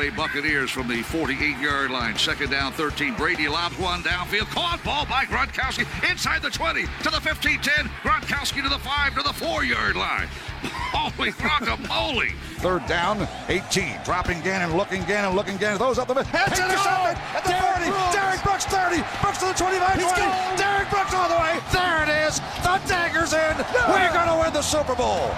Bay Buccaneers from the 48-yard line. Second down, 13. Brady lobs one downfield. Caught ball by Gronkowski inside the 20 to the 15-10. Gronkowski to the 5 to the 4-yard line. Holy guacamole. Third down, 18. Dropping Gannon, looking Gannon, looking Gannon. Those up the middle. It's intercepted at the 40. Derrick Brooks 30. Brooks to the 25, 20. Derrick Brooks all the way. There it is. The dagger's in. We're going to win the Super Bowl.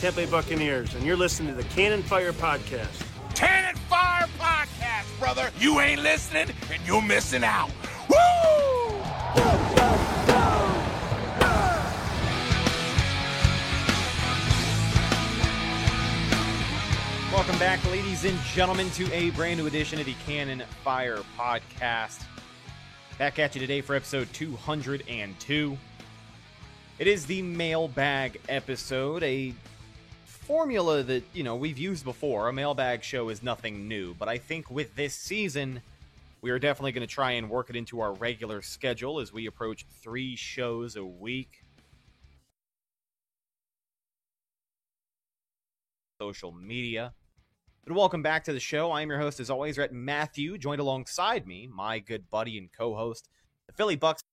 Tampa Bay Buccaneers, and you're listening to the Cannon Fire Podcast. Cannon Fire Podcast, brother. You ain't listening, and you're missing out. Woo! Welcome back, ladies and gentlemen, to a brand new edition of the Cannon Fire Podcast. Back at you today for episode 202. It is the mailbag episode, a formula that, you know, we've used before. A mailbag show is nothing new, but I think with this season, we are definitely going to try and work it into our regular schedule as we approach three shows a week. Social media. But welcome back to the show. I'm your host, as always, Rhett Matthew, joined alongside me, my good buddy and co host, the Philly Bucks.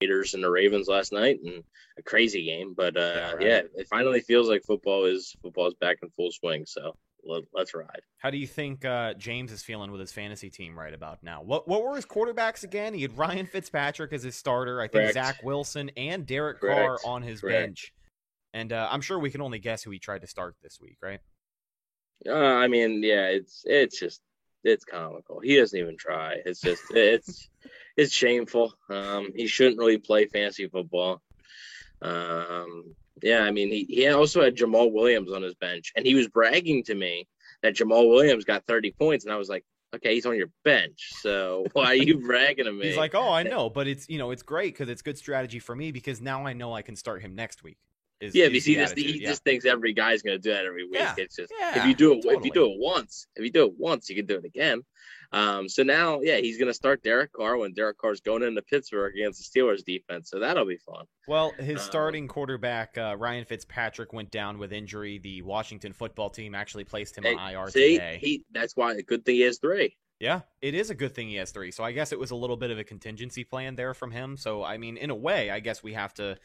Raiders and the Ravens last night, and a crazy game. But uh, Yeah, yeah, it finally feels like football is football is back in full swing. So let, let's ride. How do you think uh, James is feeling with his fantasy team right about now? What what were his quarterbacks again? He had Ryan Fitzpatrick as his starter. I think Correct. Zach Wilson and Derek Correct. Carr on his Correct. bench. And uh, I'm sure we can only guess who he tried to start this week, right? Uh, I mean, yeah, it's it's just it's comical. He doesn't even try. It's just it's it's shameful. Um, he shouldn't really play fantasy football. Um, yeah, I mean, he, he also had Jamaal Williams on his bench, and he was bragging to me that Jamaal Williams got 30 points, and I was like, okay, he's on your bench, so why are you bragging to me? He's like, "Oh, I know, but it's you know it's great because it's good strategy for me because now I know I can start him next week." Is, Yeah, is you see, this he yeah. just thinks every guy's gonna do that every week. Yeah, It's just yeah, if you do it if you do it once, if you do it once, you can do it again. Um, so now, yeah, he's gonna start Derek Carr when Derek Carr's going into Pittsburgh against the Steelers defense. So that'll be fun. Well, his Um, starting quarterback uh, Ryan Fitzpatrick went down with injury. The Washington football team actually placed him Hey, on IR see, today. he that's why a good thing he has three. Yeah, it is a good thing he has three. So I guess it was a little bit of a contingency plan there from him. So I mean, in a way, I guess we have to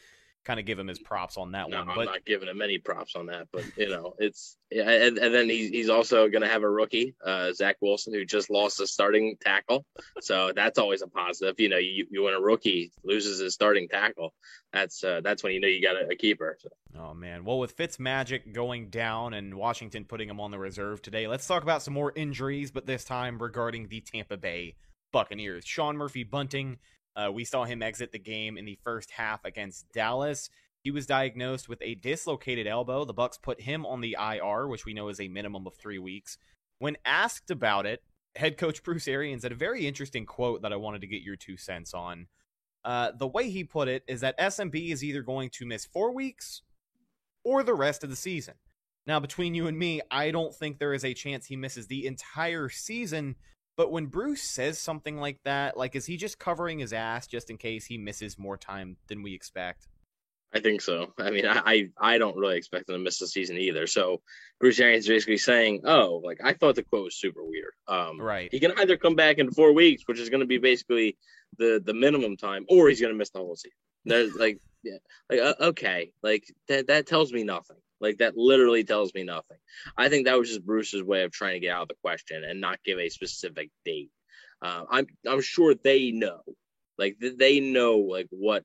kind of give him his props on that No, one. I'm But not giving him any props on that, but you know, it's and, and then he's he's also going to have a rookie, uh, Zach Wilson, who just lost his starting tackle, so that's always a positive. You know, you you when a rookie loses his starting tackle, that's uh, that's when you know you got a, a keeper. So. oh man, well with Fitz Magic going down and Washington putting him on the reserve today, let's talk about some more injuries, but this time regarding the Tampa Bay Buccaneers. Sean Murphy Bunting, uh, we saw him exit the game in the first half against Dallas. He was diagnosed with a dislocated elbow. The Bucks put him on the IR, which we know is a minimum of three weeks. When asked about it, head coach Bruce Arians had a very interesting quote that I wanted to get your two cents on. Uh, the way he put it is that SMB is either going to miss four weeks or the rest of the season. Now, between you and me, I don't think there is a chance he misses the entire season. But when Bruce says something like that, like, is he just covering his ass just in case he misses more time than we expect? I think so. I mean, I, I I don't really expect him to miss the season either. So Bruce Arians is basically saying, "Oh, like I thought the quote was super weird. Um, Right. He can either come back in four weeks, which is going to be basically the the minimum time, or he's going to miss the whole season. There's like, yeah, like uh, okay, like that that tells me nothing. Like that literally tells me nothing. I think that was just Bruce's way of trying to get out of the question and not give a specific date. Uh, I'm I'm sure they know, like they know like what,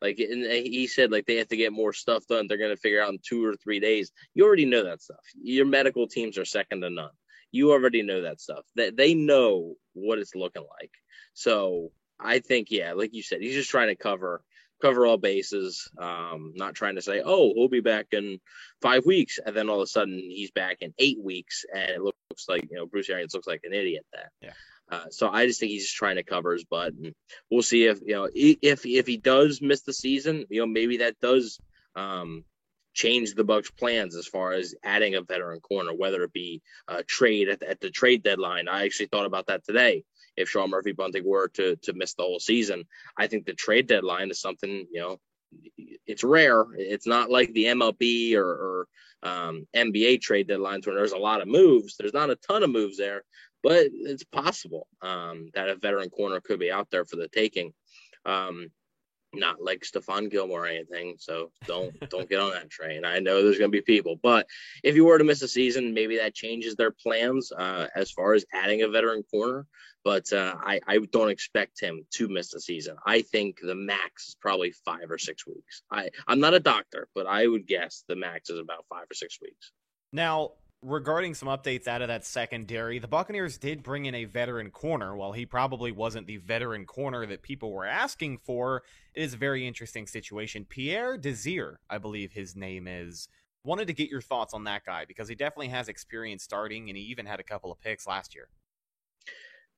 like and he said like they have to get more stuff done. They're gonna figure out in two or three days. You already know that stuff. Your medical teams are second to none. You already know that stuff. That they know what it's looking like. So I think yeah, like you said, he's just trying to cover cover all bases. Um, not trying to say, oh, we'll be back in five weeks, and then all of a sudden he's back in eight weeks, and it looks like you know Bruce Arians looks like an idiot then. Yeah. Uh, so I just think he's just trying to cover his butt, and we'll see if you know if if he does miss the season, you know maybe that does um, change the Bucks' plans as far as adding a veteran corner, whether it be a trade at the, at the trade deadline. I actually thought about that today if Sean Murphy Bunting were to to miss the whole season. I think the trade deadline is something you know it's rare. It's not like the MLB or, or um, NBA trade deadlines where there's a lot of moves. There's not a ton of moves there, but it's possible um, that a veteran corner could be out there for the taking. Um, not like Stephon Gilmore or anything. So don't don't get on that train. I know there's going to be people, but if you were to miss a season, maybe that changes their plans uh, as far as adding a veteran corner. But uh, I I don't expect him to miss the season. I think the max is probably five or six weeks. I I'm not a doctor, but I would guess the max is about five or six weeks. Now regarding some updates out of that secondary, the Buccaneers did bring in a veteran corner. While he probably wasn't the veteran corner that people were asking for, it is a very interesting situation. Pierre Desir, I believe his name is. Wanted to get your thoughts on that guy because he definitely has experience starting and he even had a couple of picks last year.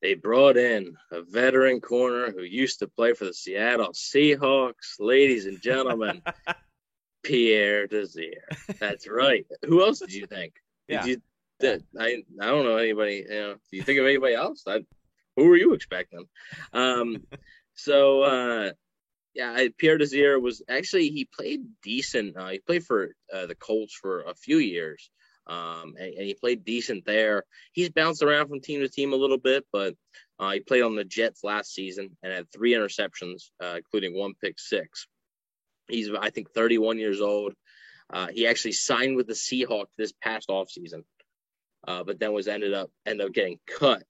They brought in a veteran corner who used to play for the Seattle Seahawks, ladies and gentlemen. Pierre Desir. That's right. Who else did you think? Yeah. You, I I don't know anybody. You know, do you think of anybody else? I, who were you expecting? Um, so uh, yeah, I, Pierre Desir was actually he played decent. Uh, he played for uh, the Colts for a few years, um, and, and, he played decent there. He's bounced around from team to team a little bit, but uh, he played on the Jets last season and had three interceptions, uh, including one pick six. He's I think 31 years old. Uh, he actually signed with the Seahawks this past offseason, uh, but then was ended up ended up getting cut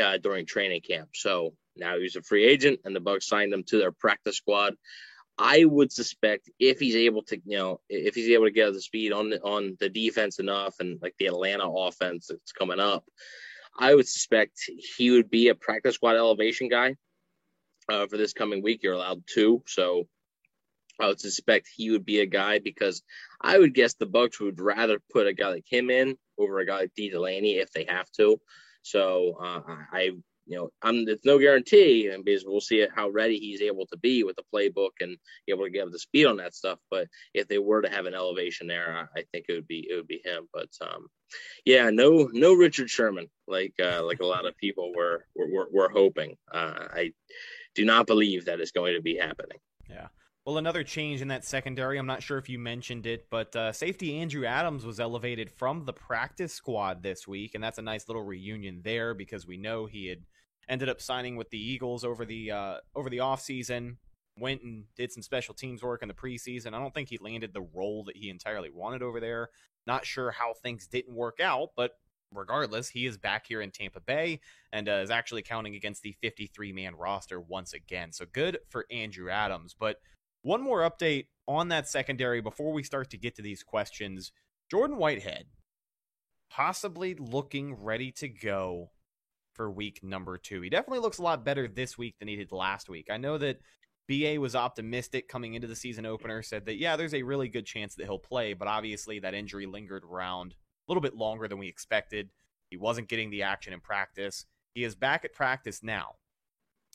uh, during training camp. So now he's a free agent, and the Bucks signed him to their practice squad. I would suspect if he's able to, you know, if he's able to get the speed on the, on the defense enough, and like the Atlanta offense that's coming up, I would suspect he would be a practice squad elevation guy uh, for this coming week. You're allowed two, so I would suspect he would be a guy because I would guess the Bucks would rather put a guy like him in over a guy like Dee Delaney if they have to. So uh, I, you know, I'm it's no guarantee, and because we'll see how ready he's able to be with the playbook and able to get the speed on that stuff. But if they were to have an elevation there, I, think it would be it would be him. But um, yeah, no no Richard Sherman like uh, like a lot of people were were, were, were hoping. Uh, I do not believe that is going to be happening. Yeah. Well, another change in that secondary, I'm not sure if you mentioned it, but uh, safety Andrew Adams was elevated from the practice squad this week, and that's a nice little reunion there because we know he had ended up signing with the Eagles over the uh, over the offseason, went and did some special teams work in the preseason. I don't think he landed the role that he entirely wanted over there. Not sure how things didn't work out, but regardless, he is back here in Tampa Bay and uh, is actually counting against the 53 man roster once again. So good for Andrew Adams. But one more update on that secondary before we start to get to these questions. Jordan Whitehead possibly looking ready to go for week number two. He definitely looks a lot better this week than he did last week. I know that BA was optimistic coming into the season opener, said that, yeah, there's a really good chance that he'll play, but obviously that injury lingered around a little bit longer than we expected. He wasn't getting the action in practice. He is back at practice now.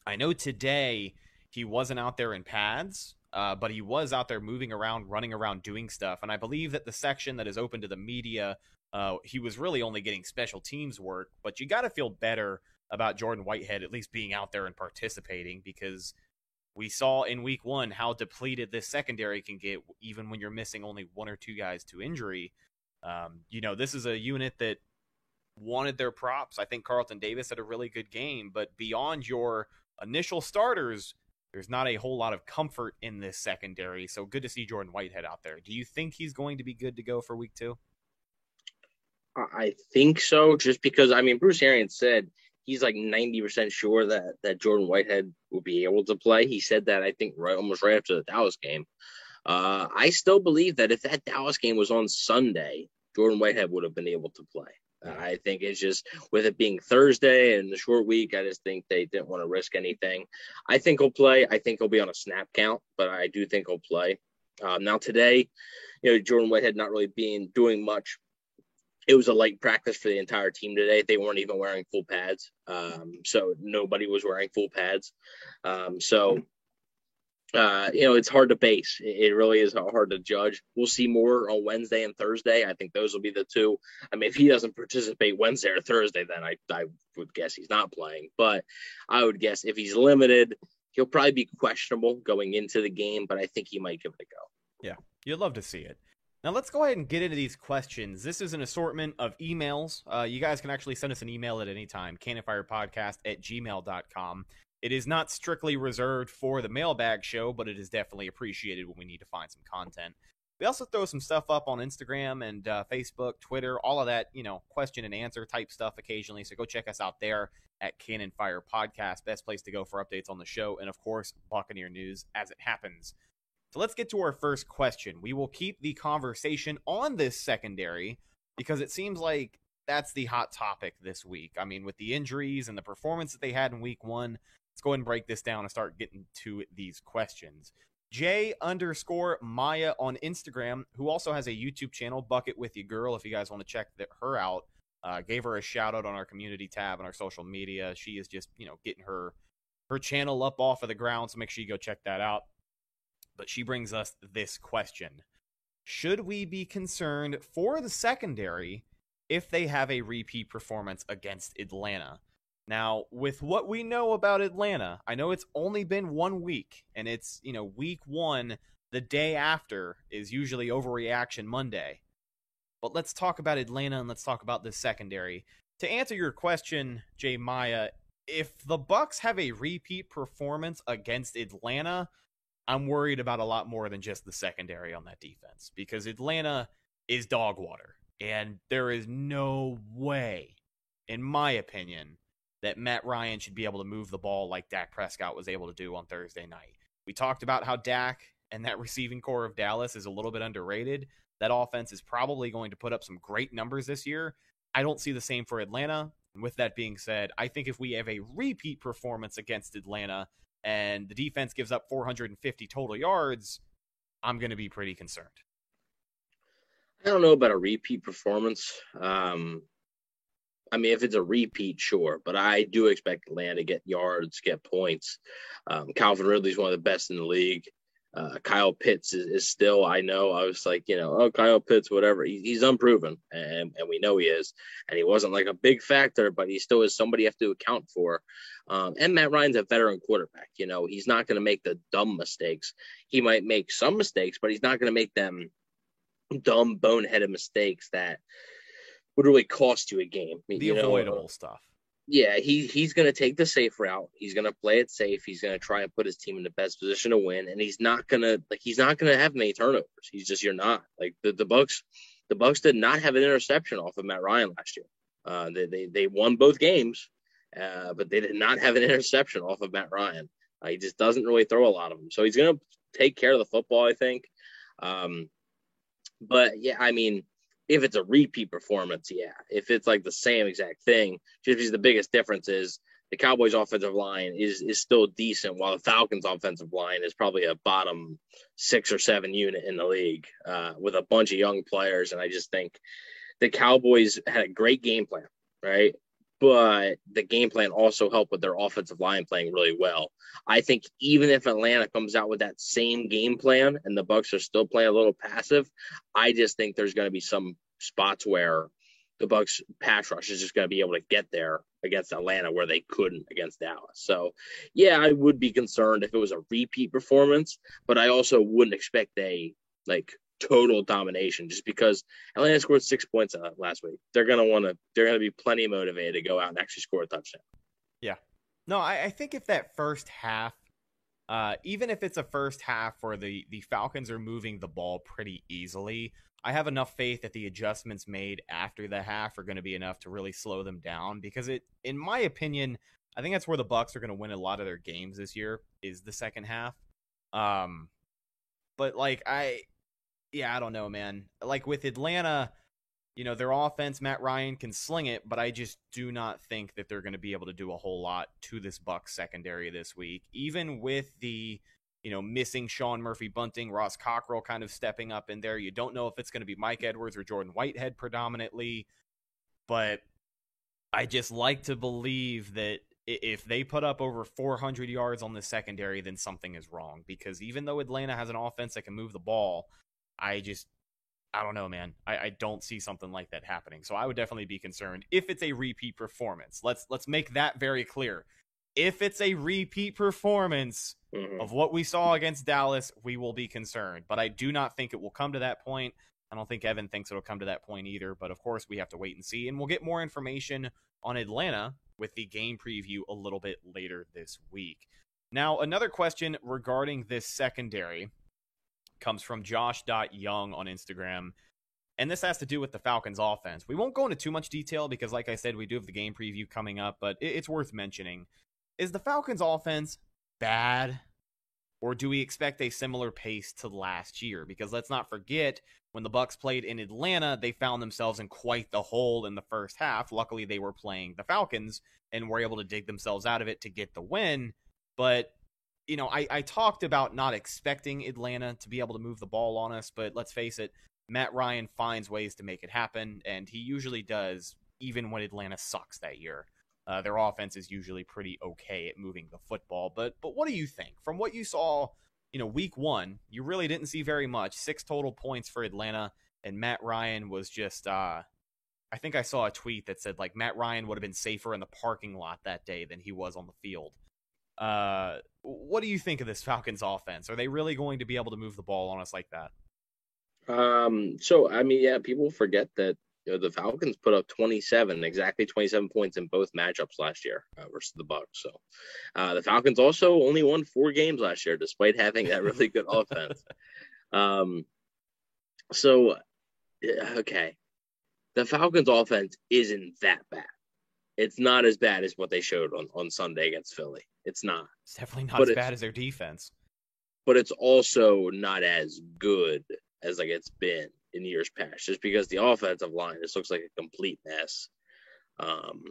I know today he wasn't out there in pads, uh, but he was out there moving around, running around, doing stuff. And I believe that the section that is open to the media, uh, he was really only getting special teams work. But you got to feel better about Jordan Whitehead at least being out there and participating because we saw in week one how depleted this secondary can get, even when you're missing only one or two guys to injury. Um, you know, this is a unit that wanted their props. I think Carlton Davis had a really good game, but beyond your initial starters, there's not a whole lot of comfort in this secondary. So good to see Jordan Whitehead out there. Do you think he's going to be good to go for week two? I think so, just because I mean Bruce Arians said he's like ninety percent sure that that Jordan Whitehead will be able to play. He said that I think right almost right after the Dallas game. Uh, I still believe that if that Dallas game was on Sunday, Jordan Whitehead would have been able to play. I think it's just with it being Thursday and the short week, I just think they didn't want to risk anything. I think he'll play. I think he'll be on a snap count, but I do think he'll play. Um, now today, you know, Jordan Whitehead not really being doing much. It was a light practice for the entire team today. They weren't even wearing full pads, um, so nobody was wearing full pads. Um, so uh, you know, it's hard to base. It really is hard to judge. We'll see more on Wednesday and Thursday. I think those will be the two. I mean, if he doesn't participate Wednesday or Thursday, then I, I would guess he's not playing. But I would guess if he's limited, he'll probably be questionable going into the game, but I think he might give it a go. Yeah, you'd love to see it. Now let's go ahead and get into these questions. This is an assortment of emails. Uh, you guys can actually send us an email at any time, cannonfirepodcast at gmail.com. It is not strictly reserved for the mailbag show, but it is definitely appreciated when we need to find some content. We also throw some stuff up on Instagram and uh, Facebook, Twitter, all of that, you know, question and answer type stuff occasionally. So go check us out there at Cannon Fire Podcast. Best place to go for updates on the show. And of course, Buccaneer news as it happens. So let's get to our first question. We will keep the conversation on this secondary because it seems like that's the hot topic this week. I mean, with the injuries and the performance that they had in week one, let's go ahead and break this down and start getting to these questions. J underscore Maya on Instagram, who also has a YouTube channel, Bucket with You Girl, if you guys want to check the, her out. Uh, gave her a shout out on our community tab on our social media. She is just, you know, getting her her channel up off of the ground, so make sure you go check that out. But she brings us this question. Should we be concerned for the secondary if they have a repeat performance against Atlanta? Now, with what we know about Atlanta, I know it's only been one week, and it's, you know, week one, the day after is usually overreaction Monday. But let's talk about Atlanta and let's talk about the secondary. To answer your question, Jay Maya, if the Bucks have a repeat performance against Atlanta, I'm worried about a lot more than just the secondary on that defense because Atlanta is dog water. And there is no way, in my opinion, that Matt Ryan should be able to move the ball like Dak Prescott was able to do on Thursday night. We talked about how Dak and that receiving corps of Dallas is a little bit underrated. That offense is probably going to put up some great numbers this year. I don't see the same for Atlanta. With that being said, I think if we have a repeat performance against Atlanta and the defense gives up 450 total yards, I'm going to be pretty concerned. I don't know about a repeat performance. Um, I mean, if it's a repeat, sure, but I do expect Atlanta to get yards, get points. Um, Calvin Ridley's one of the best in the league. Uh, Kyle Pitts is, is, still, I know, I was like, you know, oh, Kyle Pitts, whatever. He, he's unproven, and, and we know he is. And he wasn't like a big factor, but he still is somebody you have to account for. Um, and Matt Ryan's a veteran quarterback. You know, he's not going to make the dumb mistakes. He might make some mistakes, but he's not going to make them dumb, boneheaded mistakes that would really cost you a game. The you avoidable know? stuff. Yeah, he he's going to take the safe route. He's going to play it safe. He's going to try and put his team in the best position to win, and he's not going to like he's not going to have many turnovers. He's just you're not like the the Bucks. The Bucks did not have an interception off of Matt Ryan last year. Uh, they, they they won both games, uh, but they did not have an interception off of Matt Ryan. Uh, he just doesn't really throw a lot of them, so he's going to take care of the football, I think. Um, but yeah, I mean, if it's a repeat performance, yeah. If it's like the same exact thing, just because the biggest difference is the Cowboys' offensive line is is still decent, while the Falcons' offensive line is probably a bottom six or seven unit in the league uh, with a bunch of young players. And I just think the Cowboys had a great game plan, right? But the game plan also helped with their offensive line playing really well. I think even if Atlanta comes out with that same game plan and the Bucks are still playing a little passive, I just think there's going to be some spots where the Bucks pass rush is just going to be able to get there against Atlanta where they couldn't against Dallas. So, yeah, I would be concerned if it was a repeat performance, but I also wouldn't expect a like total domination just because Atlanta scored six points uh, last week. They're going to want to. They're going to be plenty motivated to go out and actually score a touchdown. Yeah. No, I, I think if that first half Uh, even if it's a first half where the the Falcons are moving the ball pretty easily, I have enough faith that the adjustments made after the half are going to be enough to really slow them down because it in my opinion, I think that's where the Bucks are going to win a lot of their games this year is the second half. Um but like I yeah, I don't know, man. Like with Atlanta, you know, their offense, Matt Ryan can sling it, but I just do not think that they're going to be able to do a whole lot to this Bucs secondary this week. Even with the you know, missing Sean Murphy Bunting, Ross Cockrell kind of stepping up in there. You don't know if it's going to be Mike Edwards or Jordan Whitehead predominantly, but I just like to believe that if they put up over 400 yards on the secondary, then something is wrong. Because even though Atlanta has an offense that can move the ball, I just, I don't know, man. I, I don't see something like that happening. So I would definitely be concerned if it's a repeat performance. Let's let's make that very clear. If it's a repeat performance mm-hmm. of what we saw against Dallas, we will be concerned. But I do not think it will come to that point. I don't think Evan thinks it'll come to that point either. But of course, we have to wait and see. And we'll get more information on Atlanta with the game preview a little bit later this week. Now, another question regarding this secondary comes from Josh.Young on Instagram. And this has to do with the Falcons offense. We won't go into too much detail because, like I said, we do have the game preview coming up, but it's worth mentioning. Is the Falcons offense bad? Or do we expect a similar pace to last year? Because let's not forget, when the Bucks played in Atlanta, they found themselves in quite the hole in the first half. Luckily, they were playing the Falcons and were able to dig themselves out of it to get the win. But you know, I, I talked about not expecting Atlanta to be able to move the ball on us, but let's face it, Matt Ryan finds ways to make it happen, and he usually does, even when Atlanta sucks that year. Uh, their offense is usually pretty okay at moving the football. But but what do you think from what you saw? You know, week one, you really didn't see very much. Six total points for Atlanta, and Matt Ryan was just. Uh, I think I saw a tweet that said like Matt Ryan would have been safer in the parking lot that day than he was on the field. Uh, what do you think of this Falcons offense? Are they really going to be able to move the ball on us like that? Um, so I mean, yeah, people forget that you know, the Falcons put up 27, exactly 27 points in both matchups last year uh, versus the Bucks. So uh, the Falcons also only won four games last year, despite having that really good offense. Um, so okay, the Falcons' offense isn't that bad. It's not as bad as what they showed on, on Sunday against Philly. It's not. It's definitely not but as bad as their defense. But it's also not as good as like it's been in years past, just because the offensive line just looks like a complete mess. Um,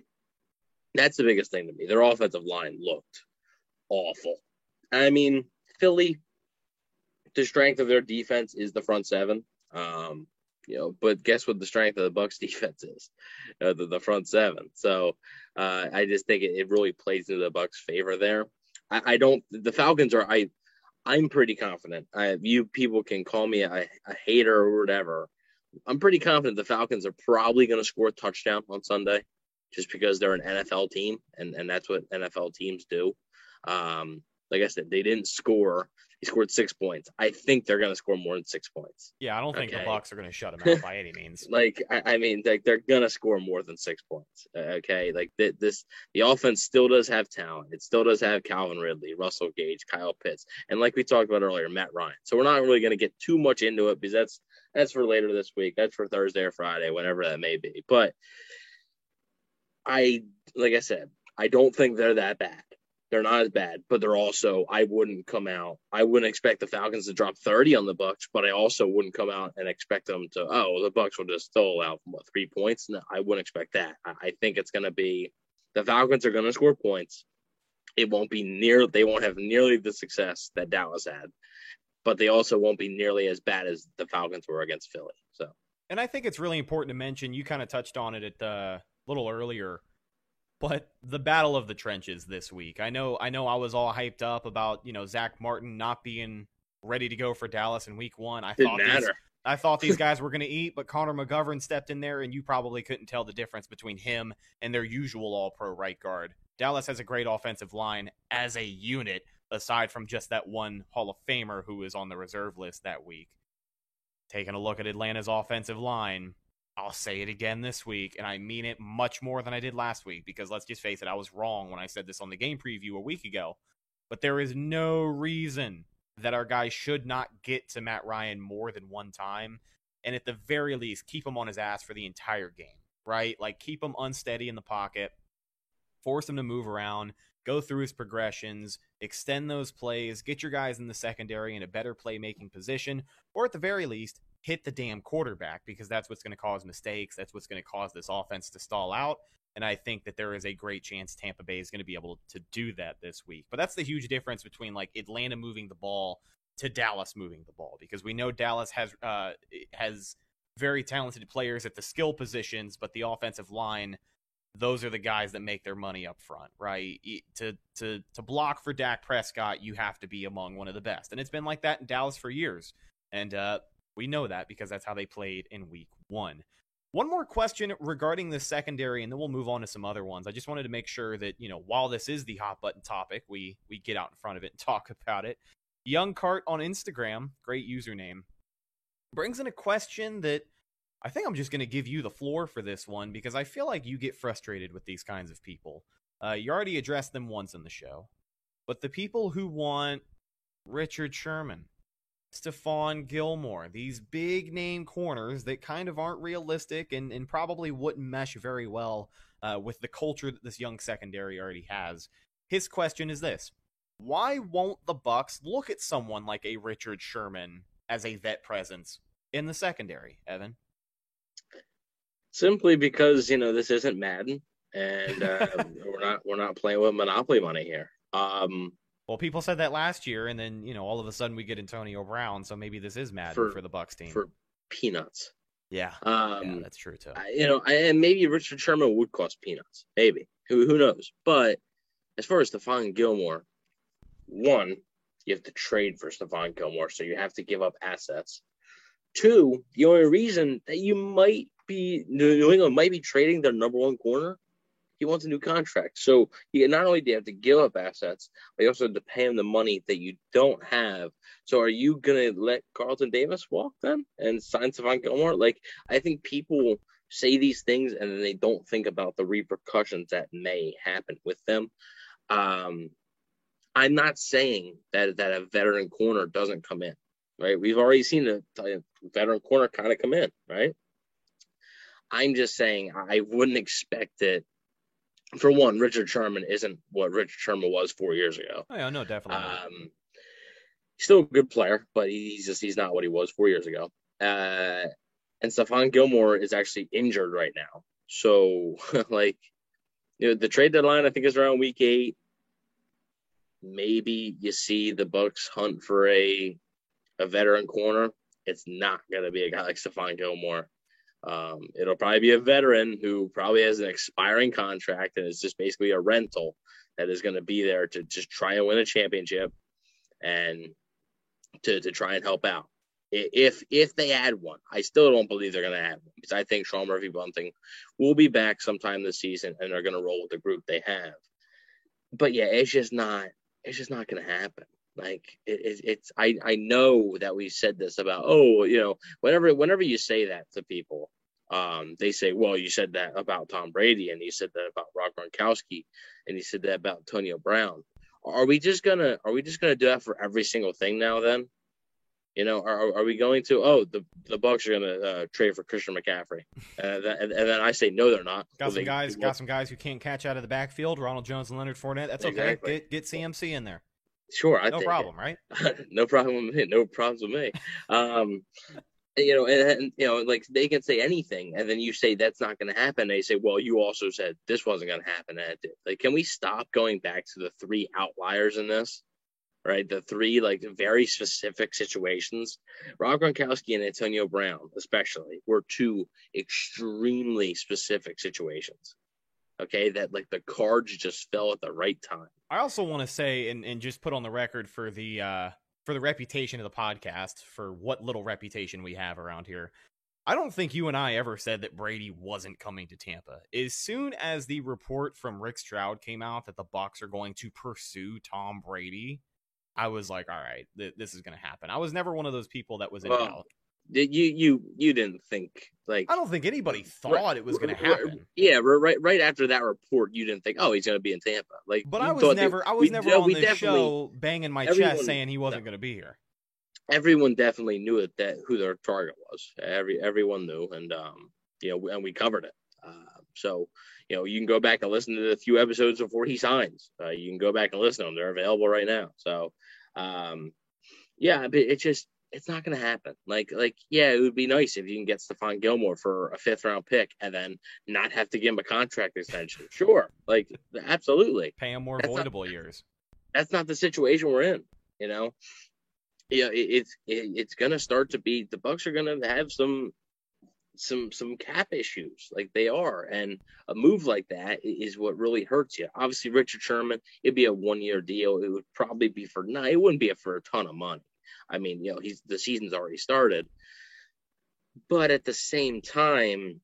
that's the biggest thing to me. Their offensive line looked awful. I mean, Philly, the strength of their defense is the front seven. Um, you know, but guess what the strength of the Bucks defense is? Uh, the, the front seven. So uh, I just think it, it really plays into the Bucks' favor there. I, I don't. The Falcons are. I I'm pretty confident. I, you people can call me a, a hater or whatever. I'm pretty confident the Falcons are probably going to score a touchdown on Sunday, just because they're an NFL team, and and that's what NFL teams do. Um, like I said, they didn't score he scored six points. I think they're going to score more than six points. Yeah, I don't think okay. the Bucs are going to shut him out by any means. like, I, I, mean, like they're going to score more than six points. Uh, okay, like th- this, the offense still does have talent. It still does have Calvin Ridley, Russell Gage, Kyle Pitts, and like we talked about earlier, Matt Ryan. So we're not really going to get too much into it because that's that's for later this week. That's for Thursday or Friday, whenever that may be. But I, like I said, I don't think they're that bad. They're not as bad, but they're also I wouldn't come out. I wouldn't expect the Falcons to drop 30 on the Bucks, but I also wouldn't come out and expect them to oh the Bucks will just still out what, three points. No, I wouldn't expect that. I, I think it's going to be the Falcons are going to score points. It won't be near. They won't have nearly the success that Dallas had, but they also won't be nearly as bad as the Falcons were against Philly. So, and I think it's really important to mention. You kind of touched on it at the little earlier but the battle of the trenches this week. I know I know I was all hyped up about, you know, Zack Martin not being ready to go for Dallas in week one. I Didn't thought matter. These, I thought these guys were gonna eat, but Connor McGovern stepped in there and you probably couldn't tell the difference between him and their usual all pro right guard. Dallas has a great offensive line as a unit, aside from just that one Hall of Famer who is on the reserve list that week. Taking a look at Atlanta's offensive line, I'll say it again this week, and I mean it much more than I did last week because let's just face it, I was wrong when I said this on the game preview a week ago. but there is no reason that our guy should not get to Matt Ryan more than one time. And at the very least, keep him on his ass for the entire game, right? Like, keep him unsteady in the pocket, force him to move around, go through his progressions, extend those plays, get your guys in the secondary in a better playmaking position, or at the very least, hit the damn quarterback because that's what's going to cause mistakes. That's what's going to cause this offense to stall out. And I think that there is a great chance Tampa Bay is going to be able to do that this week. But that's the huge difference between like Atlanta moving the ball to Dallas moving the ball because we know Dallas has uh, has very talented players at the skill positions, but the offensive line those are the guys that make their money up front, right? To to to block for Dak Prescott, you have to be among one of the best, and it's been like that in Dallas for years, and uh, we know that because that's how they played in Week One. One more question regarding the secondary, and then we'll move on to some other ones. I just wanted to make sure that you know while this is the hot button topic, we we get out in front of it and talk about it. Young Cart on Instagram, great username, brings in a question that I think I'm just going to give you the floor for this one because I feel like you get frustrated with these kinds of people. Uh, you already addressed them once in the show, but the people who want Richard Sherman, Stephon Gilmore, these big name corners that kind of aren't realistic and, and probably wouldn't mesh very well uh, with the culture that this young secondary already has. His question is this why won't the Bucks look at someone like a Richard Sherman as a vet presence in the secondary, Evan? Simply because you know this isn't Madden, and uh, we're not we're not playing with monopoly money here. Um, well, people said that last year, and then you know all of a sudden we get Antonio Brown, so maybe this is Madden for, for the Bucs team for peanuts. Yeah, um, yeah, that's true too. You know, and maybe Richard Sherman would cost peanuts, maybe. Who who knows? But as far as Stephon Gilmore, one, you have to trade for Stephon Gilmore, so you have to give up assets. Two, the only reason that you might be New England might be trading their number one corner. He wants a new contract. So you not only do you have to give up assets, but you also have to pay him the money that you don't have. So are you gonna let Carlton Davis walk then and sign Stephon Gilmore? Like I think people say these things and then they don't think about the repercussions that may happen with them. Um, I'm not saying that that a veteran corner doesn't come in, right? We've already seen a, a veteran corner kind of come in, right? I'm just saying I wouldn't expect it. For one, Richard Sherman isn't what Richard Sherman was four years ago. Oh yeah, no, definitely. Um, still a good player, but he's just he's not what he was four years ago. Uh, and Stephon Gilmore is actually injured right now. So like, you know, the trade deadline I think is around week eight. Maybe you see the Bucks hunt for a a veteran corner. It's not gonna be a guy like Stephon Gilmore. Um, it'll probably be a veteran who probably has an expiring contract and is just basically a rental that is going to be there to just try and win a championship and to, to try and help out. If if they add one, I still don't believe they're going to add one because I think Sean Murphy Bunting will be back sometime this season and they're going to roll with the group they have. But yeah, it's just not it's just not going to happen. Like it, it, it's I I know that we said this about oh you know whenever whenever you say that to people, um they say well you said that about Tom Brady and you said that about Rob Gronkowski and you said that about Antonio Brown. Are we just gonna are we just gonna do that for every single thing now then? You know, are, are we going to? Oh, the the Bucs are going to uh, trade for Christian McCaffrey, and, then, and, then I say no, they're not. Got well, some they, guys, got some guys who can't catch out of the backfield. Ronald Jones and Leonard Fournette. That's okay. Exactly. Get get CMC in there. Sure, I no problem, it. right? no problem with me. No problems with me. Um, you know, and, and, you know, like they can say anything, and then you say that's not going to happen. They say, well, you also said this wasn't going to happen, and it did. Like, can we stop going back to the three outliers in this? Right, the three like very specific situations. Rob Gronkowski and Antonio Brown, especially, were two extremely specific situations okay that like the cards just fell at the right time. I also want to say and, and just put on the record for the uh for the reputation of the podcast for what little reputation we have around here. I don't think you and i ever said that brady wasn't coming to tampa. As soon as the report from rick stroud came out that the bucks are going to pursue tom brady i was like all right th- this is going to happen. I was never one of those people that was in well, Did you you you didn't think like I don't think anybody thought Right, it was going to right, happen. Yeah, right, right. After that report, you didn't think, oh, he's going to be in Tampa. Like, But I was thought they- never, I was we- never on this show banging my everyone- chest saying he wasn't going to be here. Everyone definitely knew it that who their target was. Every everyone knew, and um, you know, and we covered it. Uh, so you know, you can go back and listen to the few episodes before he signs. Uh, you can go back and listen to them; they're available right now. So, um, yeah, but it just it's not going to happen. Like, like, yeah, it would be nice if you can get Stephon Gilmore for a fifth round pick and then not have to give him a contract extension. Sure, like, absolutely. Pay him more That's not- years. That's not the situation we're in. You know, yeah, it, it's it, it's going to start to be the Bucks are going to have some some some cap issues like they are and a move like that is what really hurts you obviously richard sherman it'd be a one year deal it would probably be for no it wouldn't be for a ton of money i mean you know he's the season's already started but at the same time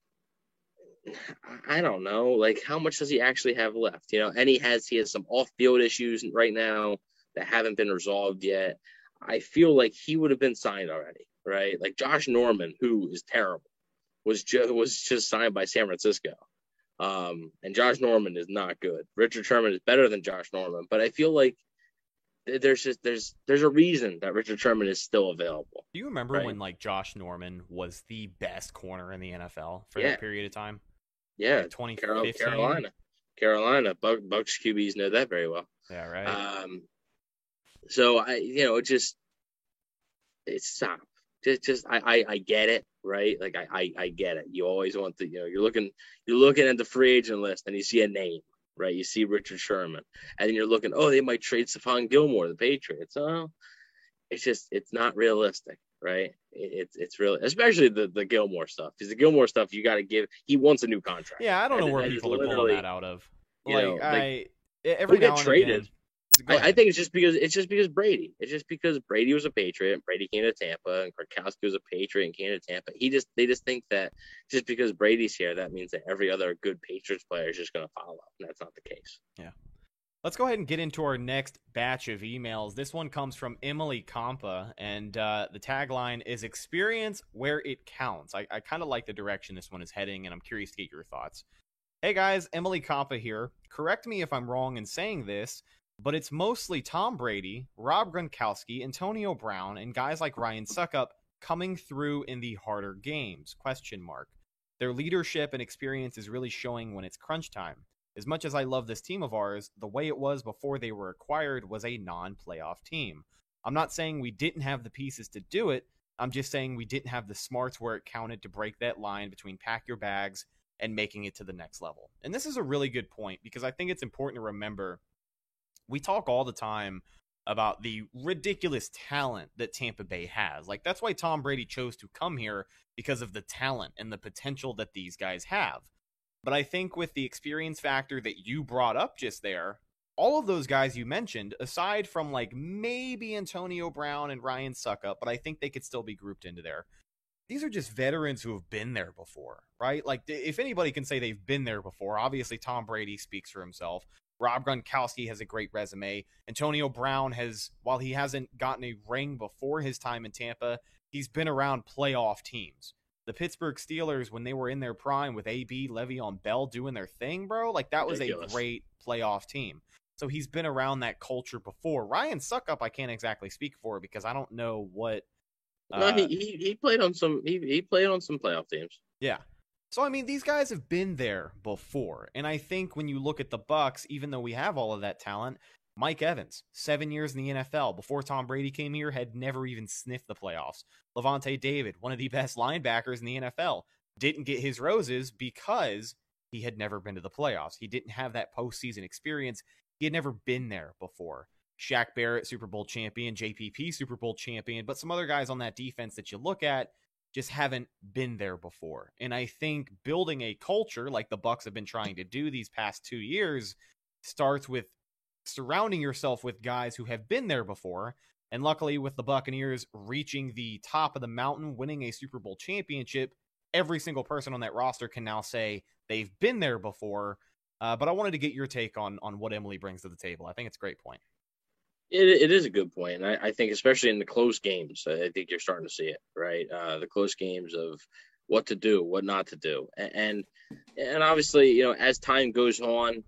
I- don't know like how much does he actually have left you know and he has he has some off field issues right now that haven't been resolved yet i feel like he would have been signed already right like josh norman who is terrible was just was just signed by San Francisco. Um, and Josh Norman is not good. Richard Sherman is better than Josh Norman, but I feel like there's just there's there's a reason that Richard Sherman is still available. Do you remember Right. when like Josh Norman was the best corner in the NFL for Yeah. that period of time? Yeah, Like Carol, 2015? Carolina, Carolina, Buck, Bucks QBs know that very well. Yeah, right. Um, so I, you know, it just it's stop. Just, just I, I, I get it, right? Like I, I, I get it. You always want to, you know, you're looking, you're looking at the free agent list and you see a name, right? You see Richard Sherman, and then you're looking, oh, they might trade Stephon Gilmore, the Patriots. Oh, it's just, it's not realistic, right? It's, it's really, especially the the Gilmore stuff, because the Gilmore stuff, you got to give. He wants a new contract. yeah, I don't know and- where people are pulling that out of. Like, know, like, I every now get and traded. again. I, I think it's just because it's just because Brady. It's just because Brady was a Patriot. Brady came to Tampa, and Gronkowski was a Patriot and came to Tampa. He just they just think that just because Brady's here, that means that every other good Patriots player is just going to follow. And that's not the case. Yeah. Let's go ahead and get into our next batch of emails. This one comes from Emily Compa, and uh, the tagline is Experience where it counts. I, I kind of like the direction this one is heading, and I'm curious to get your thoughts. Hey guys, Emily Compa here. Correct me if I'm wrong in saying this, but it's mostly Tom Brady, Rob Gronkowski, Antonio Brown, and guys like Ryan Succop coming through in the harder games. Question mark. Their leadership and experience is really showing when it's crunch time. As much as I love this team of ours, the way it was before they were acquired was a non playoff team. I'm not saying we didn't have the pieces to do it. I'm just saying we didn't have the smarts where it counted to break that line between pack your bags and making it to the next level. And this is a really good point because I think it's important to remember we talk all the time about the ridiculous talent that Tampa Bay has. Like that's why Tom Brady chose to come here because of the talent and the potential that these guys have. But I think with the experience factor that you brought up just there, all of those guys you mentioned, aside from like maybe Antonio Brown and Ryan Succop, but I think they could still be grouped into there. These are just veterans who have been there before, right? Like if anybody can say they've been there before, obviously Tom Brady speaks for himself. Rob Gronkowski has a great resume. Antonio Brown has, while he hasn't gotten a ring before his time in Tampa, he's been around playoff teams. The Pittsburgh Steelers, when they were in their prime with AB, Le'Veon Bell doing their thing, bro, like that was Ridiculous. a great playoff team. So he's been around that culture before. Ryan Succop, I can't exactly speak for because I don't know what. no, uh, he, he he played on some he, he played on some playoff teams. yeah. So I mean, these guys have been there before, and I think when you look at the Bucks, even though we have all of that talent, Mike Evans, seven years in the NFL before Tom Brady came here, had never even sniffed the playoffs. Lavonte David, one of the best linebackers in the NFL, didn't get his roses because he had never been to the playoffs. He didn't have that postseason experience. He had never been there before. Shaq Barrett, Super Bowl champion, JPP, Super Bowl champion, but some other guys on that defense that you look at just haven't been there before. And I think building a culture like the Bucks have been trying to do these past 2 years starts with surrounding yourself with guys who have been there before. And luckily with the Buccaneers reaching the top of the mountain, winning a Super Bowl championship, every single person on that roster can now say they've been there before. Uh, but I wanted to get your take on on what Emily brings to the table. I think it's a great point. It, it is a good point. And I, I think, especially in the close games, I think you're starting to see it, right? Uh, the close games of what to do, what not to do. And, and, obviously, you know, as time goes on,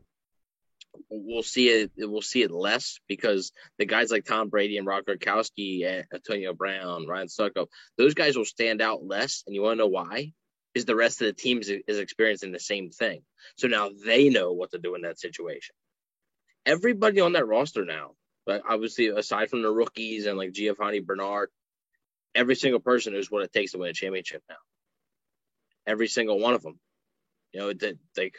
we'll see it we'll see it less because the guys like Tom Brady and Rob Gronkowski and Antonio Brown, Ryan Succop, those guys will stand out less. And you want to know why? Is the rest of the team is experiencing the same thing. So now they know what to do in that situation. Everybody on that roster now but obviously, aside from the rookies and like Giovanni Bernard, every single person is what it takes to win a championship now. Every single one of them, you know, they they,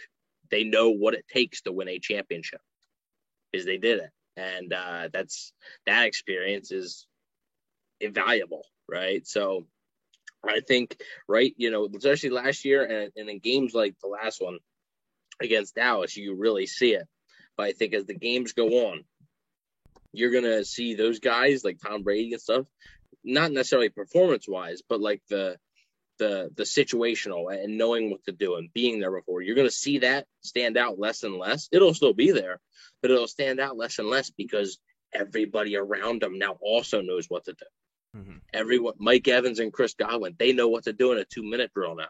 they know what it takes to win a championship because they did it, and uh, that's that experience is invaluable, right? So. I think, right, you know, especially last year and, and in games like the last one against Dallas, you really see it. But I think as the games go on, you're gonna see those guys like Tom Brady and stuff, not necessarily performance wise, but like the the the situational and knowing what to do and being there before. You're gonna see that stand out less and less. It'll still be there, but it'll stand out less and less because everybody around them now also knows what to do. Mm-hmm. Everyone, Mike Evans and Chris Godwin, they know what to do in a two minute drill now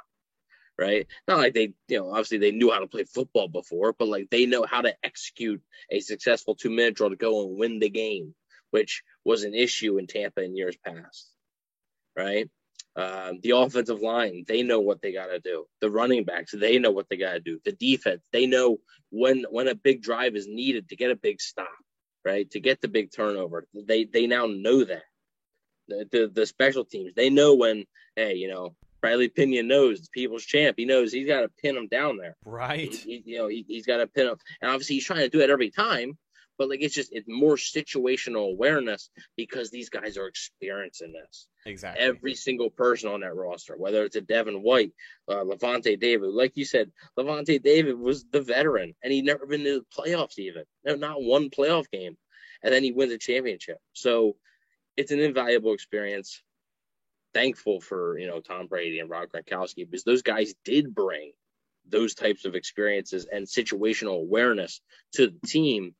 right? Not like they, you know, obviously they knew how to play football before, but like they know how to execute a successful two minute drill to go and win the game, which was an issue in Tampa in years past, right? Um, the offensive line, they know what they got to do. The running backs, they know what they got to do. The defense, they know when when a big drive is needed to get a big stop, right? To get the big turnover. They they now know that. The, the, the special teams, they know when, hey, you know, Bradley Pinion knows people's champ. He knows he's got to pin him down there. Right. He, he, you know, he, has got to pin him. And obviously he's trying to do it every time, but like it's just it's more situational awareness because these guys are experiencing this. Exactly. Every single person on that roster, whether it's a Devin White, uh, Lavonte David, like you said, Lavonte David was the veteran and he'd never been to the playoffs even. No, not one playoff game. And then he wins a championship. So it's an invaluable experience thankful for you know Tom Brady and Rob Gronkowski because those guys did bring those types of experiences and situational awareness to the team.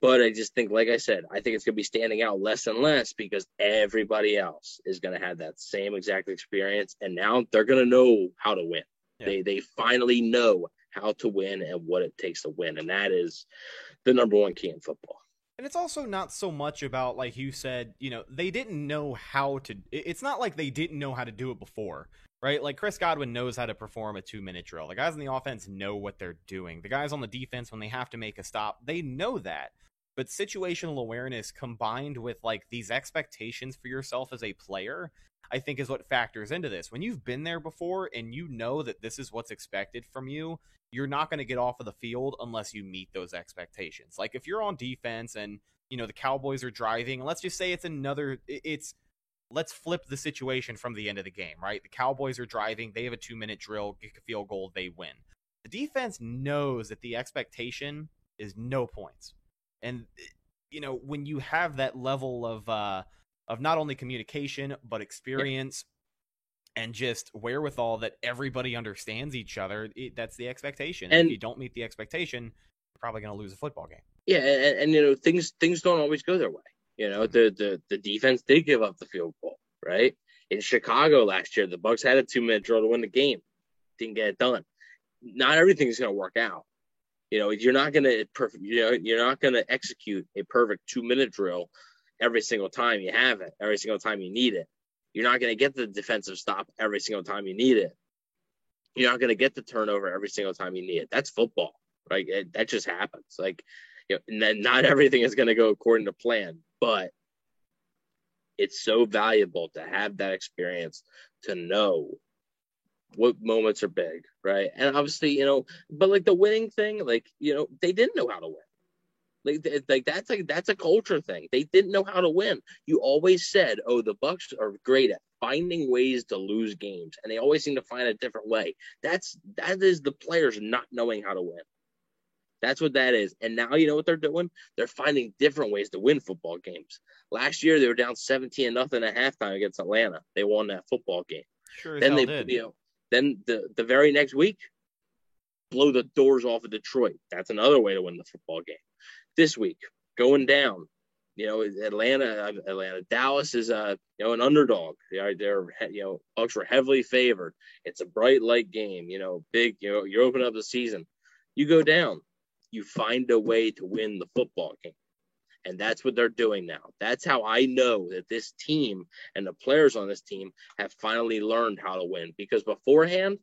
But I just think, like I said, I think it's going to be standing out less and less because everybody else is going to have that same exact experience, and now they're going to know how to win. Yeah. They they finally know how to win and what it takes to win, and that is the number one key in football. And it's also not so much about, like you said, you know, they didn't know how to. It's not like they didn't know how to do it before, right? Like Chris Godwin knows how to perform a two minute drill. The guys on the offense know what they're doing. The guys on the defense, when they have to make a stop, they know that. But situational awareness combined with like these expectations for yourself as a player, I think is what factors into this. When you've been there before and you know that this is what's expected from you, you're not going to get off of the field unless you meet those expectations. Like if you're on defense and you know the Cowboys are driving, let's just say it's another it's let's flip the situation from the end of the game, right? The Cowboys are driving, they have a 2-minute drill, kick a field goal, they win. The defense knows that the expectation is no points. And you know, when you have that level of uh of not only communication but experience and just wherewithal that everybody understands each other. It, that's the expectation. And if you don't meet the expectation, you're probably going to lose a football game. Yeah, and, and, you know things things don't always go their way. You know, the the the defense did give up the field goal, right? In Chicago last year, the Bucks had a two minute drill to win the game, didn't get it done. Not everything's going to work out. You know, you're not going to perfect. You know, you're not going to execute a perfect two minute drill every single time you have it, every single time you need it. You're not going to get the defensive stop every single time you need it. You're not going to get the turnover every single time you need it. That's football, right? It, that just happens. Like, you know, not everything is going to go according to plan, but it's so valuable to have that experience to know what moments are big, right? And obviously, you know, but like the winning thing, like, you know, they didn't know how to win. Like, like that's like that's a culture thing. They didn't know how to win. You always said, "Oh, the Bucks are great at finding ways to lose games, and they always seem to find a different way." That's that is the players not knowing how to win. That's what that is. And now you know what they're doing? They're finding different ways to win football games. Last year they were down 17 nothing at halftime against Atlanta. They won that football game. Sure then they did. you know then the the very next week blow the doors off of Detroit. That's another way to win the football game this week going down. You know, Atlanta, Atlanta, Dallas is a you know an underdog. They're, they're you know Bucks were heavily favored. It's a bright light game. You know, big. You know, you open up the season, you go down, you find a way to win the football game, and that's what they're doing now. That's how I know that this team and the players on this team have finally learned how to win. Because beforehand,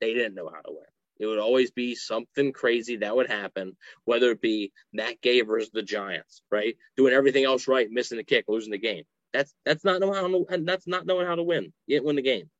they didn't know how to win. It would always be something crazy that would happen, whether it be Matt Gay versus the Giants, right? Doing everything else right, missing the kick, losing the game. That's that's not knowing how to, that's not knowing how to win. You didn't win the game.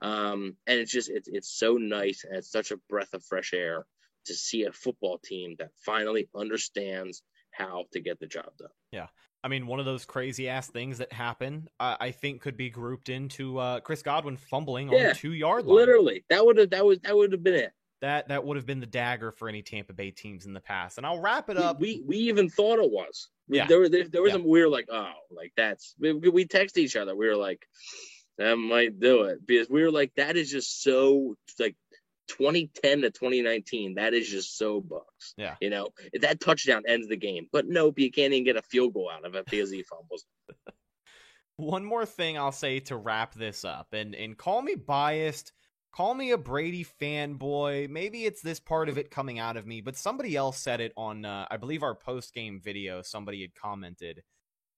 Um, and it's just it's it's so nice and it's such a breath of fresh air to see a football team that finally understands how to get the job done. Yeah. I mean, one of those crazy ass things that happen, uh, I think, could be grouped into uh, Chris Godwin fumbling yeah, on two yard line. Literally, that would have that was that would have been it that that would have been the dagger for any Tampa Bay teams in the past. And I'll wrap it up. We we, we even thought it was. Yeah. There, there, there was yeah. a we were like, oh, like that's we, we text each other. We were like, that might do it because we were like, that is just so like 2010 to 2019. That is just so Bucks. Yeah. You know that touchdown ends the game, but nope, you can't even get a field goal out of it because he fumbles. One more thing I'll say to wrap this up, and and call me biased call me a Brady fanboy. Maybe it's this part of it coming out of me, but somebody else said it on, uh, I believe, our post game video. Somebody had commented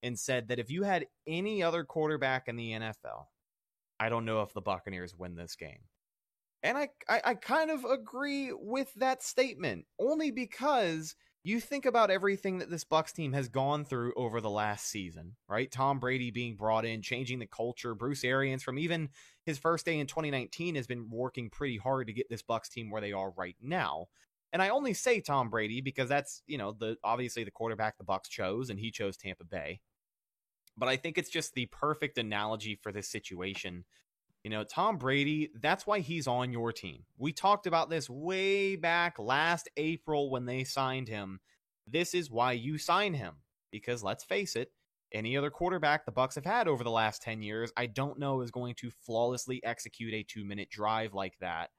and said that if you had any other quarterback in the NFL, I don't know if the Buccaneers win this game. And I, I, I kind of agree with that statement, only because you think about everything that this Bucks team has gone through over the last season, right? Tom Brady being brought in, changing the culture. Bruce Arians, from even his first day in 2019, has been working pretty hard to get this Bucks team where they are right now. And I only say Tom Brady because that's you know the obviously the quarterback the Bucks chose, and he chose Tampa Bay. But I think it's just the perfect analogy for this situation you know, Tom Brady, that's why he's on your team. We talked about this way back last April when they signed him. This is why you sign him because let's face it, any other quarterback the Bucks have had over the last 10 years, I don't know is going to flawlessly execute a 2-minute drive like that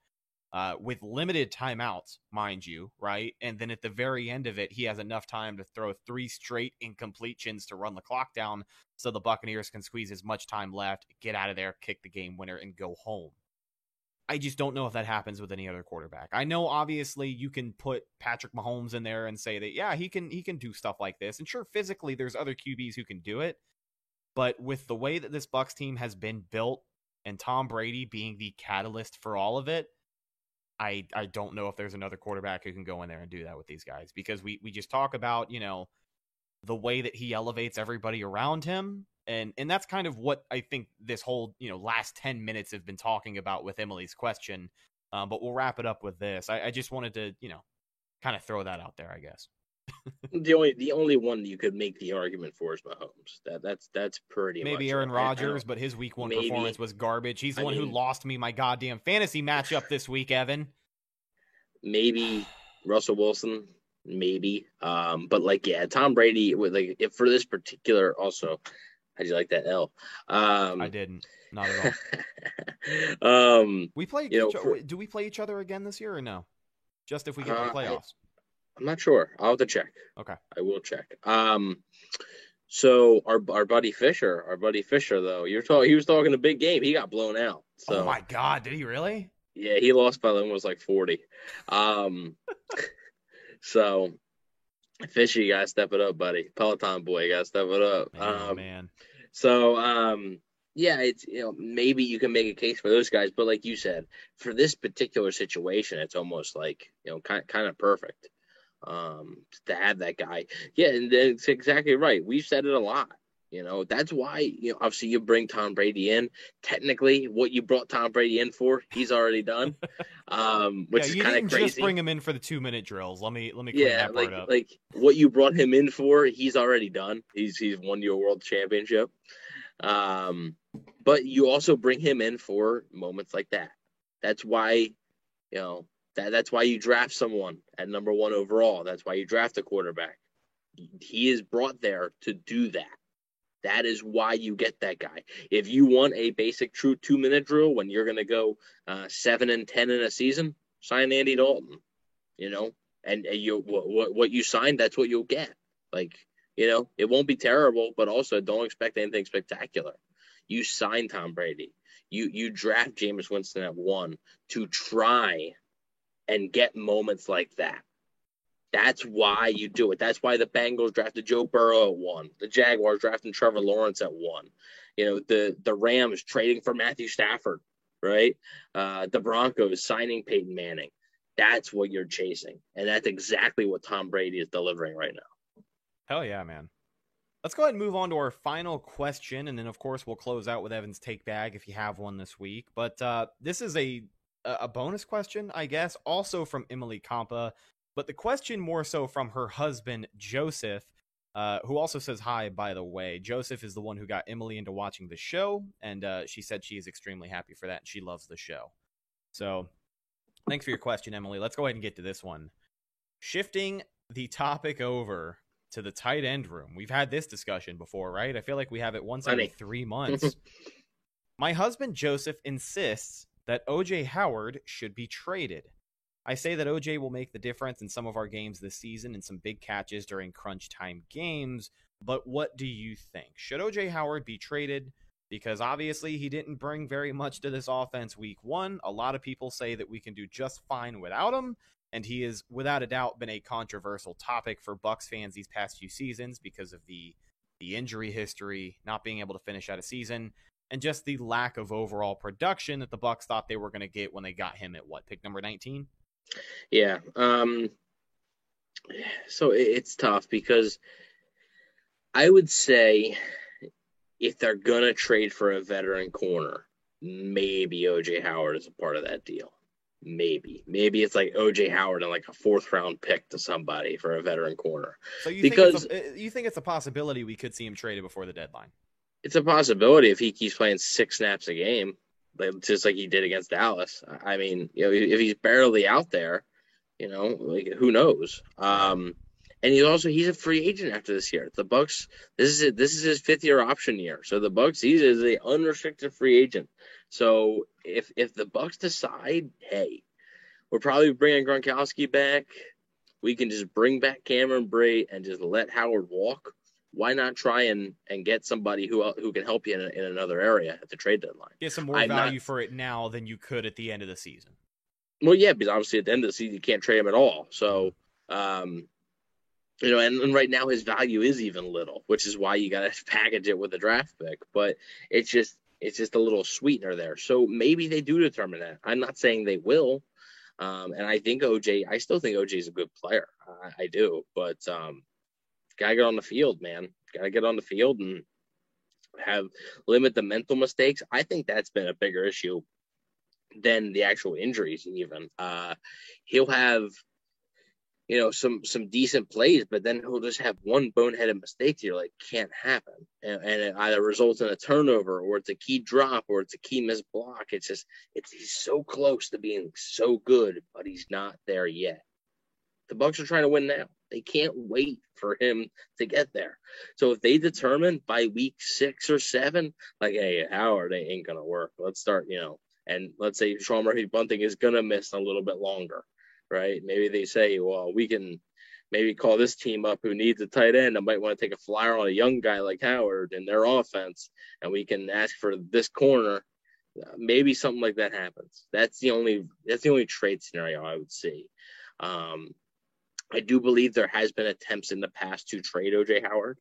uh, with limited timeouts, mind you, right? And then at the very end of it, he has enough time to throw three straight incompletions to run the clock down so the Buccaneers can squeeze as much time left, get out of there, kick the game winner, and go home. I just don't know if that happens with any other quarterback. I know obviously you can put Patrick Mahomes in there and say that yeah, he can he can do stuff like this. And sure physically there's other QBs who can do it. But with the way that this Bucks team has been built and Tom Brady being the catalyst for all of it, I I don't know if there's another quarterback who can go in there and do that with these guys because we we just talk about you know the way that he elevates everybody around him and and that's kind of what I think this whole you know last ten minutes have been talking about with Emily's question. Um, but we'll wrap it up with this. I, I just wanted to you know kind of throw that out there. I guess. The only the only one you could make the argument for is Mahomes. That that's that's pretty maybe Aaron Rodgers, but his week one maybe. performance was garbage. He's the I one mean, who lost me my goddamn fantasy matchup this week, Evan. Maybe Russell Wilson, maybe. Um, but like yeah, Tom Brady with like if for this particular also, how'd you like that L? Um, I didn't. Not at all. um, we play. You know, for, do we play each other again this year or no? Just if we get uh, the playoffs. I, I'm not sure. I'll have to check. Okay. I will check. Um, so our our buddy Fisher, our buddy Fisher, though, you're talking. He was talking a big game. He got blown out. So. Oh my God! Did he really? Yeah, he lost by almost like forty. Um, so Fisher, you gotta step it up, buddy. Peloton boy, you gotta step it up. Oh um, man. So um, yeah, it's you know maybe you can make a case for those guys, but like you said, for this particular situation, it's almost like you know kind kind of perfect um, to have that guy. Yeah, and it's exactly right. We've said it a lot. You know, that's why, you know, obviously you bring Tom Brady in. Technically, what you brought Tom Brady in for, he's already done. Um, which yeah, is kind of crazy. Just bring him in for the two minute drills. Let me let me clean yeah, that like, part up. Like what you brought him in for, he's already done. He's he's won your world championship. Um, but you also bring him in for moments like that. That's why, you know, that, that's why you draft someone at number one overall. That's why you draft a quarterback. He is brought there to do that. That is why you get that guy. If you want a basic true two minute drill when you're going to go uh, seven and ten in a season, sign Andy Dalton. You know, and, and you what, what you sign, that's what you'll get. Like You know, it won't be terrible, but also don't expect anything spectacular. You sign Tom Brady. You you draft Jameis Winston at one to try and get moments like that. That's why you do it. That's why the Bengals drafted Joe Burrow at one. The Jaguars drafting Trevor Lawrence at one. You know, the the Rams trading for Matthew Stafford, right? Uh, the Broncos signing Peyton Manning. That's what you're chasing. And that's exactly what Tom Brady is delivering right now. Hell yeah, man. Let's go ahead and move on to our final question, and then of course we'll close out with Evan's take bag if you have one this week. But uh, this is a a bonus question, I guess, also from Emily Compa, but the question more so from her husband Joseph, uh, who also says hi. By the way, Joseph is the one who got Emily into watching the show, and uh, she said she is extremely happy for that, and she loves the show. So, thanks for your question, Emily. Let's go ahead and get to this one. Shifting the topic over to the tight end room. We've had this discussion before, right? I feel like we have it once every three months. My husband Joseph insists that OJ Howard should be traded. I say that OJ will make the difference in some of our games this season and some big catches during crunch time games, but what do you think? Should OJ Howard be traded? Because obviously he didn't bring very much to this offense week one. A lot of people say that we can do just fine without him and he has without a doubt been a controversial topic for Bucks fans these past few seasons because of the the injury history, not being able to finish out a season, and just the lack of overall production that the Bucks thought they were going to get when they got him at what pick number 19. Yeah. Um so it's tough because I would say if they're going to trade for a veteran corner, maybe OJ Howard is a part of that deal. Maybe, maybe it's like OJ Howard and like a fourth round pick to somebody for a veteran corner. So you because think a, you think it's a possibility we could see him traded before the deadline? It's a possibility if he keeps playing six snaps a game, just like he did against Dallas. I mean, you know, if he's barely out there, you know, like who knows? Um, and he's also he's a free agent after this year. The Bucks this is it, this is his fifth year option year. So the Bucks he is a unrestricted free agent. So if if the Bucks decide, hey, we're probably bringing Gronkowski back, we can just bring back Cameron Brate and just let Howard walk. Why not try and, and get somebody who who can help you in, in another area at the trade deadline? Get some more I'm value not, for it now than you could at the end of the season. Well, yeah, because obviously at the end of the season you can't trade him at all. So, um, you know, and, and right now his value is even little, which is why you got to package it with a draft pick. But it's just it's just a little sweetener there. So maybe they do determine that. I'm not saying they will. Um, and I think OJ, I still think OJ is a good player. I, I do, but um, gotta get on the field, man. Gotta get on the field and have limit the mental mistakes. I think that's been a bigger issue than the actual injuries. Even uh, he'll have you know some some decent plays, but then he'll just have one boneheaded mistake you're like can't happen, and, and, it either results in a turnover or it's a key drop or it's a key missed block. It's just it's he's so close to being so good, but he's not there yet. The Bucks are trying to win now. They can't wait for him to get there. So if they determine by week six or seven, like, hey, Howard they ain't gonna work. Let's start, you know, and let's say Sean Murphy Bunting is gonna miss a little bit longer right? Maybe they say, well, we can maybe call this team up who needs a tight end. I might want to take a flyer on a young guy like Howard in their offense, and we can ask for this corner. Maybe something like that happens. That's the only that's the only trade scenario I would see. Um, I do believe there has been attempts in the past to trade OJ Howard.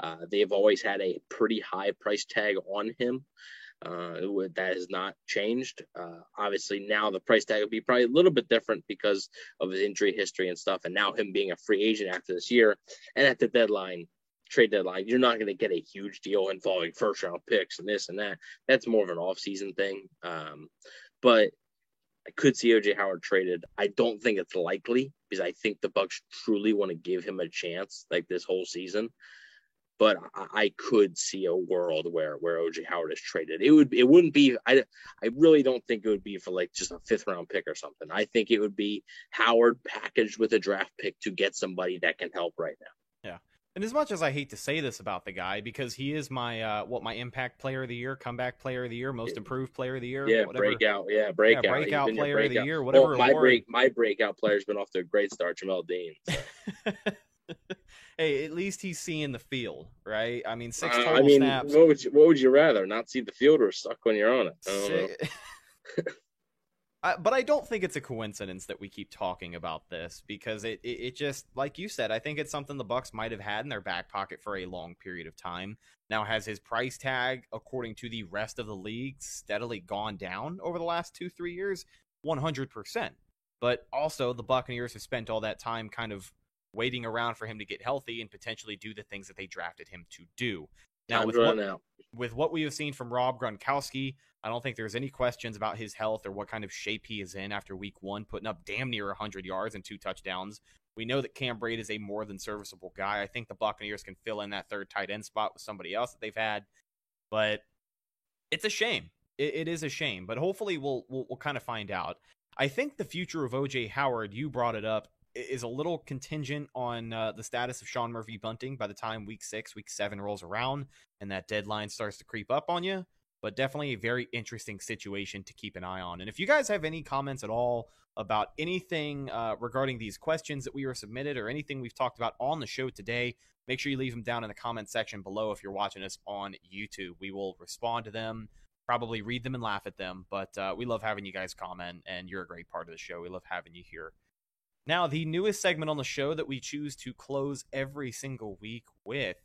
Uh, they've always had a pretty high price tag on him. Uh, that has not changed. Uh, obviously, now the price tag would be probably a little bit different because of his injury history and stuff, and now him being a free agent after this year. And at the deadline, trade deadline, you're not going to get a huge deal involving first round picks and this and that. That's more of an off season thing. Um, but I could see OJ Howard traded. I don't think it's likely because I think the Bucks truly want to give him a chance like this whole season but I, I, could see a world where where OJ Howard is traded. It would it wouldn't be I I really don't think it would be for like just a fifth round pick or something. I think it would be Howard packaged with a draft pick to get somebody that can help right now. Yeah. And as much as I hate to say this about the guy, because he is my uh, what my impact player of the year, comeback player of the year, most improved player of the year, yeah, whatever. breakout, yeah, breakout, yeah, breakout player breakout. of the year, whatever. Well, my break, my breakout player's been off to a great start, Jamel Dean. So. hey, at least he's seeing the field, right? I mean, six Uh, I mean, snaps. what would you what would you rather not see the field or suck when you're on it? I but I don't think it's a coincidence that we keep talking about this because it, it, it just like you said, I think it's something the Bucks might have had in their back pocket for a long period of time. Now has his price tag, according to the rest of the league, steadily gone down over the last two three years, one hundred percent. But also the Buccaneers have spent all that time kind of waiting around for him to get healthy and potentially do the things that they drafted him to do. Now Time's with what, out. with what we have seen from Rob Gronkowski, I don't think there's any questions about his health or what kind of shape he is in after week one, putting up damn near 100 yards and two touchdowns. We know that Cam Brate is a more than serviceable guy. I think the Buccaneers can fill in that third tight end spot with somebody else that they've had, but it's a shame. It, it is a shame, but hopefully we'll, we'll we'll kind of find out. I think the future of OJ Howard, you brought it up, is a little contingent on uh, the status of Sean Murphy Bunting by the time week six, week seven rolls around and that deadline starts to creep up on you. But definitely a very interesting situation to keep an eye on. And if you guys have any comments at all about anything uh, regarding these questions that we were submitted or anything we've talked about on the show today, make sure you leave them down in the comment section below if you're watching us on YouTube. We will respond to them, probably read them and laugh at them. But uh, we love having you guys comment, and you're a great part of the show. We love having you here. Now, the newest segment on the show that we choose to close every single week with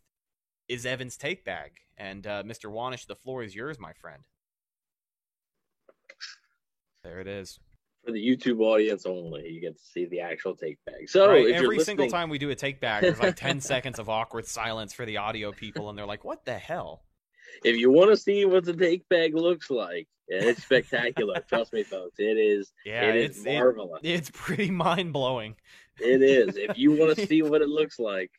is Evan's Take Bag. And uh, Mr. Wanish, the floor is yours, my friend. There it is. For the YouTube audience only, you get to see the actual take bag. So Right, every single listening- time we do a take bag, there's like 10 seconds of awkward silence for the audio people, and they're like, what the hell? If you want to see what the take bag looks like, it's spectacular. trust me, folks, it is. Yeah, it it's is it- marvelous. it's pretty mind blowing. It is. If you want to see what it looks like,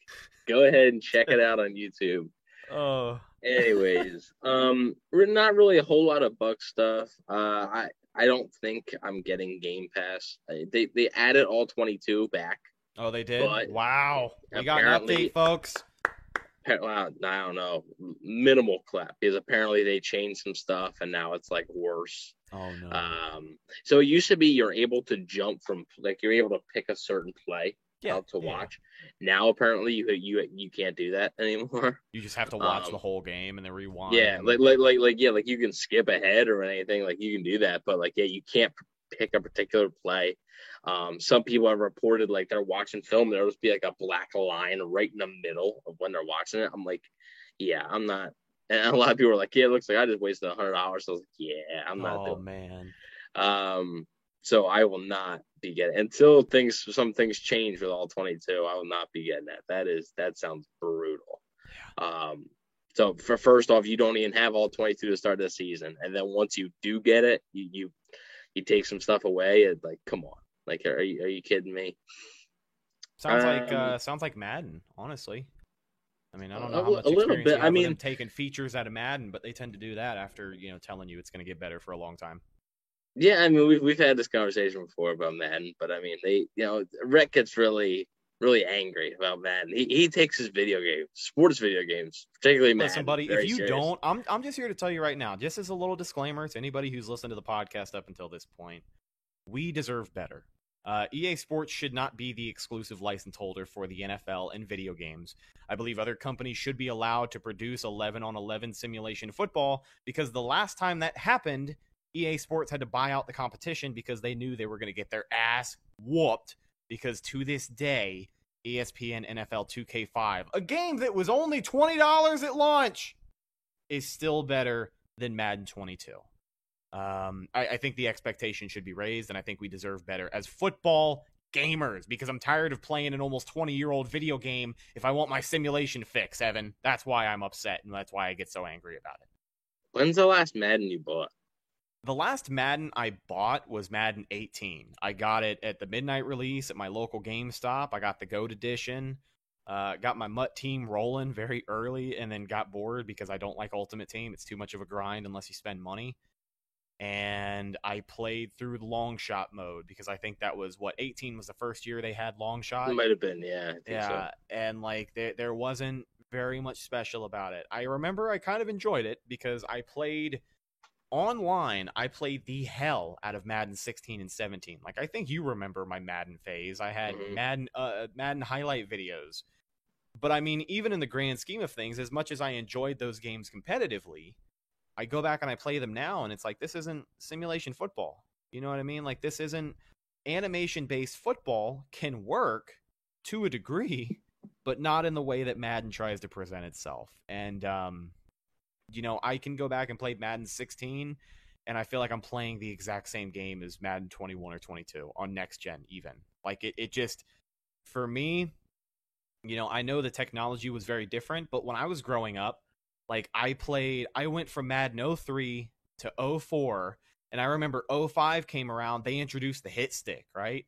go ahead and check it out on YouTube. Oh, Anyways, um, not really a whole lot of Buck stuff. Uh, I I don't think I'm getting Game Pass. They they added all 22 back. oh, they did. Wow, we got an update, folks. I don't know, minimal clap because apparently they changed some stuff and now it's like worse. Oh no. Um, so it used to be you're able to jump from like you're able to pick a certain play yeah, out to yeah. watch. Now apparently you you you can't do that anymore. You just have to watch Um, the whole game and then rewind. Yeah, like like like like yeah, like you can skip ahead or anything, like you can do that, but like yeah, you can't pick a particular play. Um, some people have reported like they're watching film, there'll just be like a black line right in the middle of when they're watching it. I'm like, yeah, I'm not. And a lot of people are like, yeah, it looks like I just wasted a hundred hours. So I was like, yeah, I'm not oh man. Um, so I will not be getting until things some things change with all 22. I will not be getting that. That is that sounds brutal. Um, so for first off, you don't even have all 22 to start the season, and then once you do get it, you you, you take some stuff away. And like, come on, like, are you are you kidding me? Sounds like Um, uh, sounds like Madden, honestly. I mean, I don't A know how much a little experience bit. I mean- taking features out of Madden, but they tend to do that after you know telling you it's going to get better for a long time. Yeah, I mean we've we've had this conversation before about Madden, but I mean they you know Rhett gets really really angry about Madden. He he takes his video games, sports video games, particularly Madden. Listen, buddy, if you serious. don't, I'm I'm just here to tell you right now, just as a little disclaimer to anybody who's listened to the podcast up until this point, we deserve better. Uh, EA Sports should not be the exclusive license holder for the NFL and video games. I believe other companies should be allowed to produce 11 on 11 simulation football because the last time that happened, EA Sports had to buy out the competition because they knew they were going to get their ass whooped. Because to this day, ESPN NFL 2K5, a game that was only $20 at launch, is still better than Madden 22. Um, I, I think the expectation should be raised, and I think we deserve better as football gamers because I'm tired of playing an almost 20 year old video game if I want my simulation fix, Evan. That's why I'm upset, and that's why I get so angry about it. When's the last Madden you bought? The last Madden I bought was Madden 18. I got it at the midnight release at my local GameStop. I got the Goat Edition. Uh, got my MUT team rolling very early and then got bored because I don't like Ultimate Team. It's too much of a grind unless you spend money. And I played through the long shot mode because I think that was what 18 was the first year they had long shot. It might have been, yeah. I think Yeah, so. and like there there wasn't very much special about it. I remember I kind of enjoyed it because I played online. I played the hell out of Madden 16 and 17. Like I think you remember my Madden phase. I had Mhm. Madden uh, Madden highlight videos But I mean, even in the grand scheme of things, as much as I enjoyed those games competitively, I go back and I play them now, and it's like this isn't simulation football. You know what I mean? Like this isn't animation based football can work to a degree, but not in the way that Madden tries to present itself. And um, you know, I can go back and play Madden 16 and I feel like I'm playing the exact same game as Madden 21 or 22 on next gen even. Like it it just for me, you know, I know the technology was very different, but when I was growing up, like I played I went from Madden 03 to 04 and I remember 05 came around, they introduced the hit stick, right?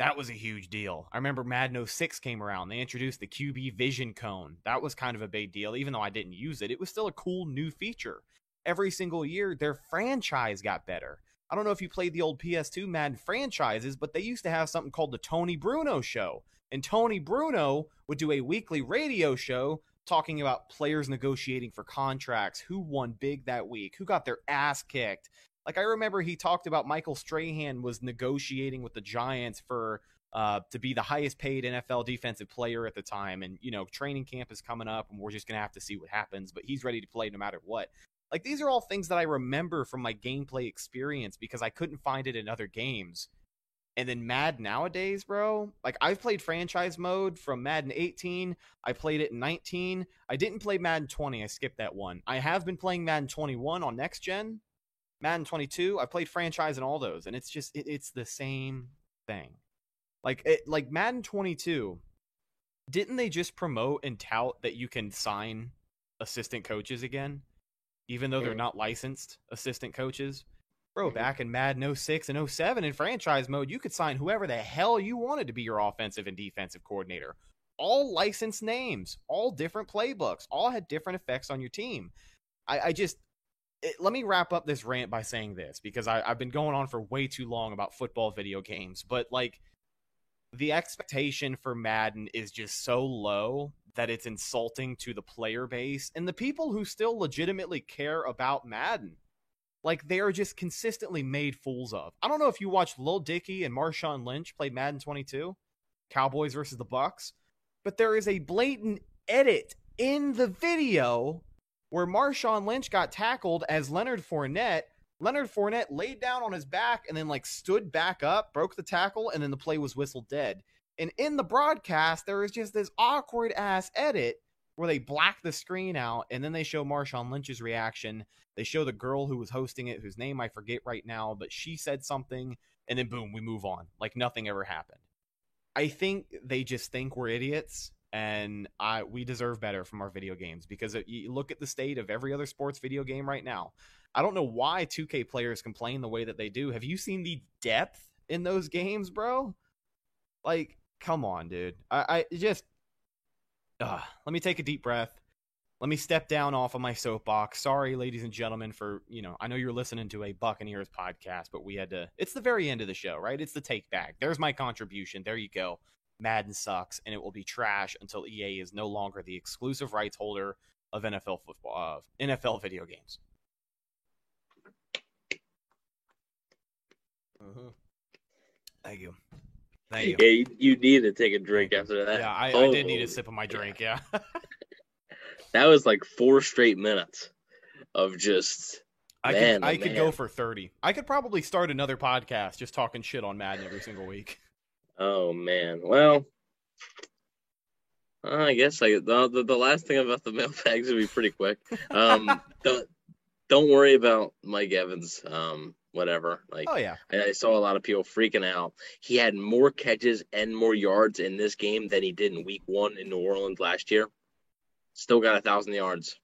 That was a huge deal. I remember Madden 06 came around. They introduced the QB vision cone. That was kind of a big deal. Even though I didn't use it, it was still a cool new feature. Every single year, their franchise got better. I don't know if you played the old PS2 Madden franchises, but they used to have something called the Tony Bruno Show. And Tony Bruno would do a weekly radio show talking about players negotiating for contracts, who won big that week, who got their ass kicked, like I remember he talked about Michael Strahan was negotiating with the Giants for uh, to be the highest paid NFL defensive player at the time, and you know training camp is coming up, and we're just gonna have to see what happens. But he's ready to play no matter what. Like these are all things that I remember from my gameplay experience because I couldn't find it in other games. And then Mad nowadays, bro, like I've played franchise mode from Madden 18. I played it in 19. I didn't play Madden 20. I skipped that one. I have been playing Madden 21 on next gen, Madden 22. I've played franchise and all those, and it's just it, it's the same thing. Like it, like Madden 22. Didn't they just promote and tout that you can sign assistant coaches again, even though they're not licensed assistant coaches? Bro, mm-hmm. back in Madden 06 and 07 in franchise mode, you could sign whoever the hell you wanted to be your offensive and defensive coordinator. All licensed names, all different playbooks, all had different effects on your team. I, I just it, let me wrap up this rant by saying this because I, I've been going on for way too long about football video games, but like the expectation for Madden is just so low that it's insulting to the player base and the people who still legitimately care about Madden. Like they are just consistently made fools of. I don't know if you watched Lil Dicky and Marshawn Lynch play Madden 22, Cowboys versus the Bucks, but there is a blatant edit in the video where Marshawn Lynch got tackled as Leonard Fournette. Leonard Fournette laid down on his back and then like stood back up, broke the tackle, and then the play was whistled dead. And in the broadcast, there is just this awkward ass edit where they black the screen out and then they show Marshawn Lynch's reaction. They show the girl who was hosting it, whose name I forget right now, but she said something, and then boom, we move on. Like nothing ever happened. I think they just think we're idiots and I we deserve better from our video games because you look at the state of every other sports video game right now. I don't know why 2K players complain the way that they do. Have you seen the depth in those games, bro? Like, come on, dude. I, I just uh, let me take a deep breath. Let me step down off of my soapbox. Sorry, ladies and gentlemen, for you know, I know you're listening to a Buccaneers podcast, but we had to. It's the very end of the show, right? It's the take back. There's my contribution. There you go. Madden sucks and it will be trash until EA is no longer the exclusive rights holder of NFL football of NFL video games. Mm-hmm. Thank you. Thank you. Yeah, you, you need to take a drink after that. Yeah, I, oh, I did need a sip of my drink. Yeah. that was like four straight minutes of just. I man, could I oh, could go for thirty. I could probably start another podcast just talking shit on Madden every single week. Oh man. Well, uh, I guess I the, the the last thing about the mailbags would be pretty quick. Um, don't don't worry about Mike Evans. Um, whatever. Like Oh yeah. I, I saw a lot of people freaking out. He had more catches and more yards in this game than he did in Week One in New Orleans last year. Still got a thousand yards.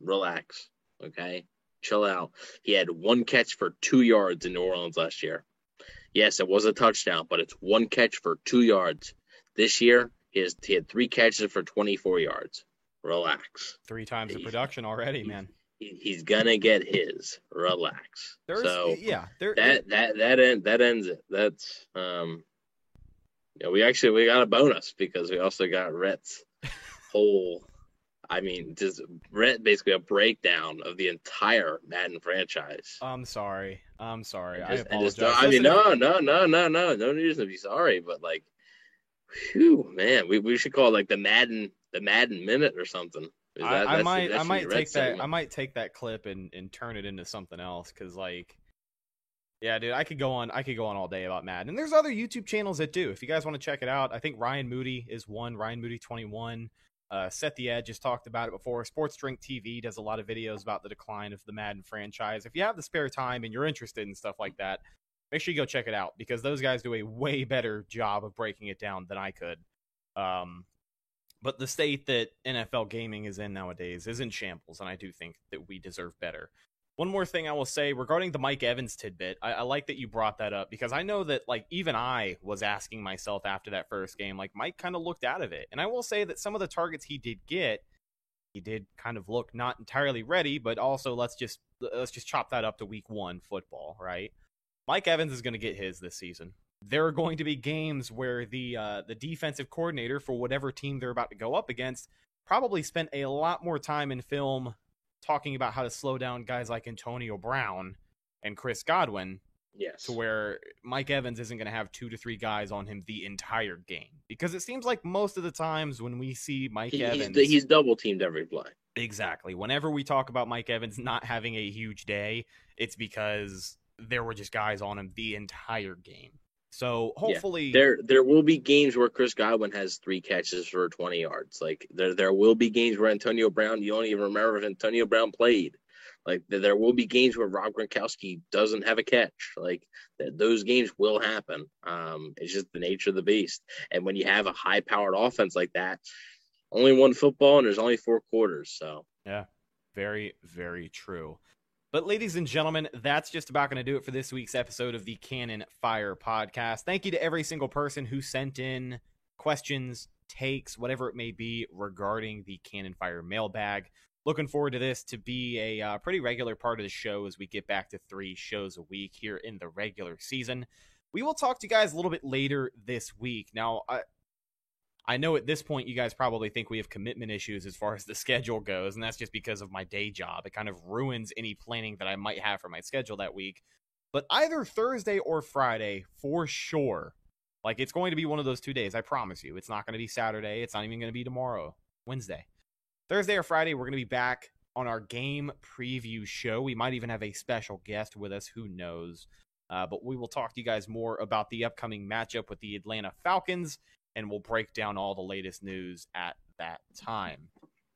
Relax. Okay. Chill out. He had one catch for two yards in New Orleans last year. Yes, it was a touchdown, but it's one catch for two yards. This year, he, has, he had three catches for 24 yards. Relax. Three times the production already, man. He, he's gonna get his. Relax. There's so yeah, there that that that end that ends it. That's um. Yeah, we actually we got a bonus because we also got Rhett's whole. I mean, just basically a breakdown of the entire Madden franchise. I'm sorry. I'm sorry. And I just- and just- apologize. I mean, no, no, no, no, no, no reason to be sorry, but like, whew, man, we, we should call it like the Madden the Madden minute or something. That, I, I might I might take that. I might take that clip and and turn it into something else because like yeah, dude, I could go on. I could go on all day about Madden. And there's other YouTube channels that do. If you guys want to check it out, I think Ryan Moody is one. Ryan Moody 21. Uh, Set the Edge has talked about it before. Sports Drink TV does a lot of videos about the decline of the Madden franchise. If you have the spare time and you're interested in stuff like that, make sure you go check it out because those guys do a way better job of breaking it down than I could. Um, but the state that NFL gaming is in nowadays is in shambles, and I do think that we deserve better. One more thing I will say regarding the Mike Evans tidbit, I, I, like that you brought that up because I know that like even I was asking myself after that first game, like Mike kind of looked out of it, and I will say that some of the targets he did get, he did kind of look not entirely ready, but also let's just let's just chop that up to week one football, right? Mike Evans is going to get his this season. There are going to be games where the uh, the defensive coordinator for whatever team they're about to go up against probably spent a lot more time in film talking about how to slow down guys like Antonio Brown and Chris Godwin. Yes. To where Mike Evans isn't going to have two to three guys on him the entire game. Because it seems like most of the times when we see Mike he, Evans. He's, he's double teamed every play. Exactly. Whenever we talk about Mike Evans not having a huge day, it's because there were just guys on him the entire game. So hopefully yeah. there there will be games where Chris Godwin has three catches for 20 yards. Like there there will be games where Antonio Brown you don't even remember if Antonio Brown played. Like there will be games where Rob Gronkowski doesn't have a catch. Like th- those games will happen. Um, it's just the nature of the beast. And when you have a high powered offense like that, only one football and there's only four quarters. So yeah, very very true. But, ladies and gentlemen, that's just about going to do it for this week's episode of the Cannon Fire podcast. Thank you to every single person who sent in questions, takes, whatever it may be regarding the Cannon Fire mailbag. Looking forward to this to be a uh, pretty regular part of the show as we get back to three shows a week here in the regular season. We will talk to you guys a little bit later this week. Now, I, I know at this point you guys probably think we have commitment issues as far as the schedule goes, and that's just because of my day job. It kind of ruins any planning that I might have for my schedule that week. But either Thursday or Friday, for sure. Like it's going to be one of those two days, I promise you. It's not going to be Saturday. It's not even going to be tomorrow, Wednesday. Thursday or Friday, we're going to be back on our game preview show. We might even have a special guest with us. Who knows? Uh, but we will talk to you guys more about the upcoming matchup with the Atlanta Falcons and we'll break down all the latest news at that time.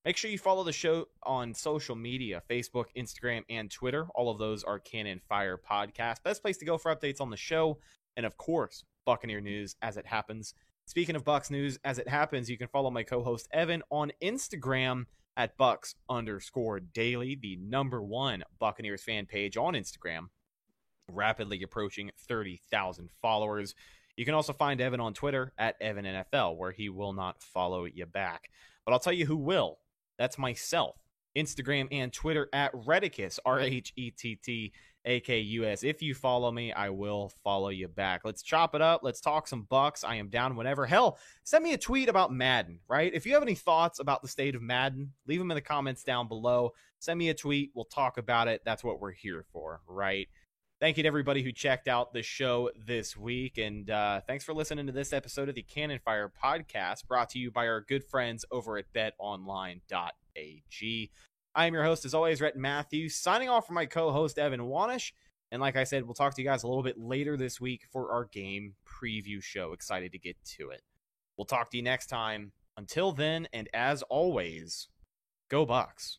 Make sure you follow the show on social media Facebook, Instagram, and Twitter. All of those are Cannon Fire Podcast. Best place to go for updates on the show. And of course, Buccaneer news as it happens. Speaking of Bucks news as it happens, you can follow my co host Evan on Instagram at Bucks underscore daily, the number one Buccaneers fan page on Instagram, rapidly approaching 30,000 followers. You can also find Evan on Twitter at EvanNFL, where he will not follow you back. But I'll tell you who will. That's myself. Instagram and Twitter at Rhettakus, R H E T T A K U S. If you follow me, I will follow you back. Let's chop it up. Let's talk some Bucks. I am down whenever. Hell, send me a tweet about Madden, right? If you have any thoughts about the state of Madden, leave them in the comments down below. Send me a tweet. We'll talk about it. That's what we're here for, right? Thank you to everybody who checked out the show this week. And uh, thanks for listening to this episode of the Cannon Fire podcast brought to you by our good friends over at betonline.ag. I am your host, as always, Rhett Matthews, signing off for my co host, Evan Wanish. And like I said, we'll talk to you guys a little bit later this week for our game preview show. Excited to get to it. We'll talk to you next time. Until then, and as always, go Bucks.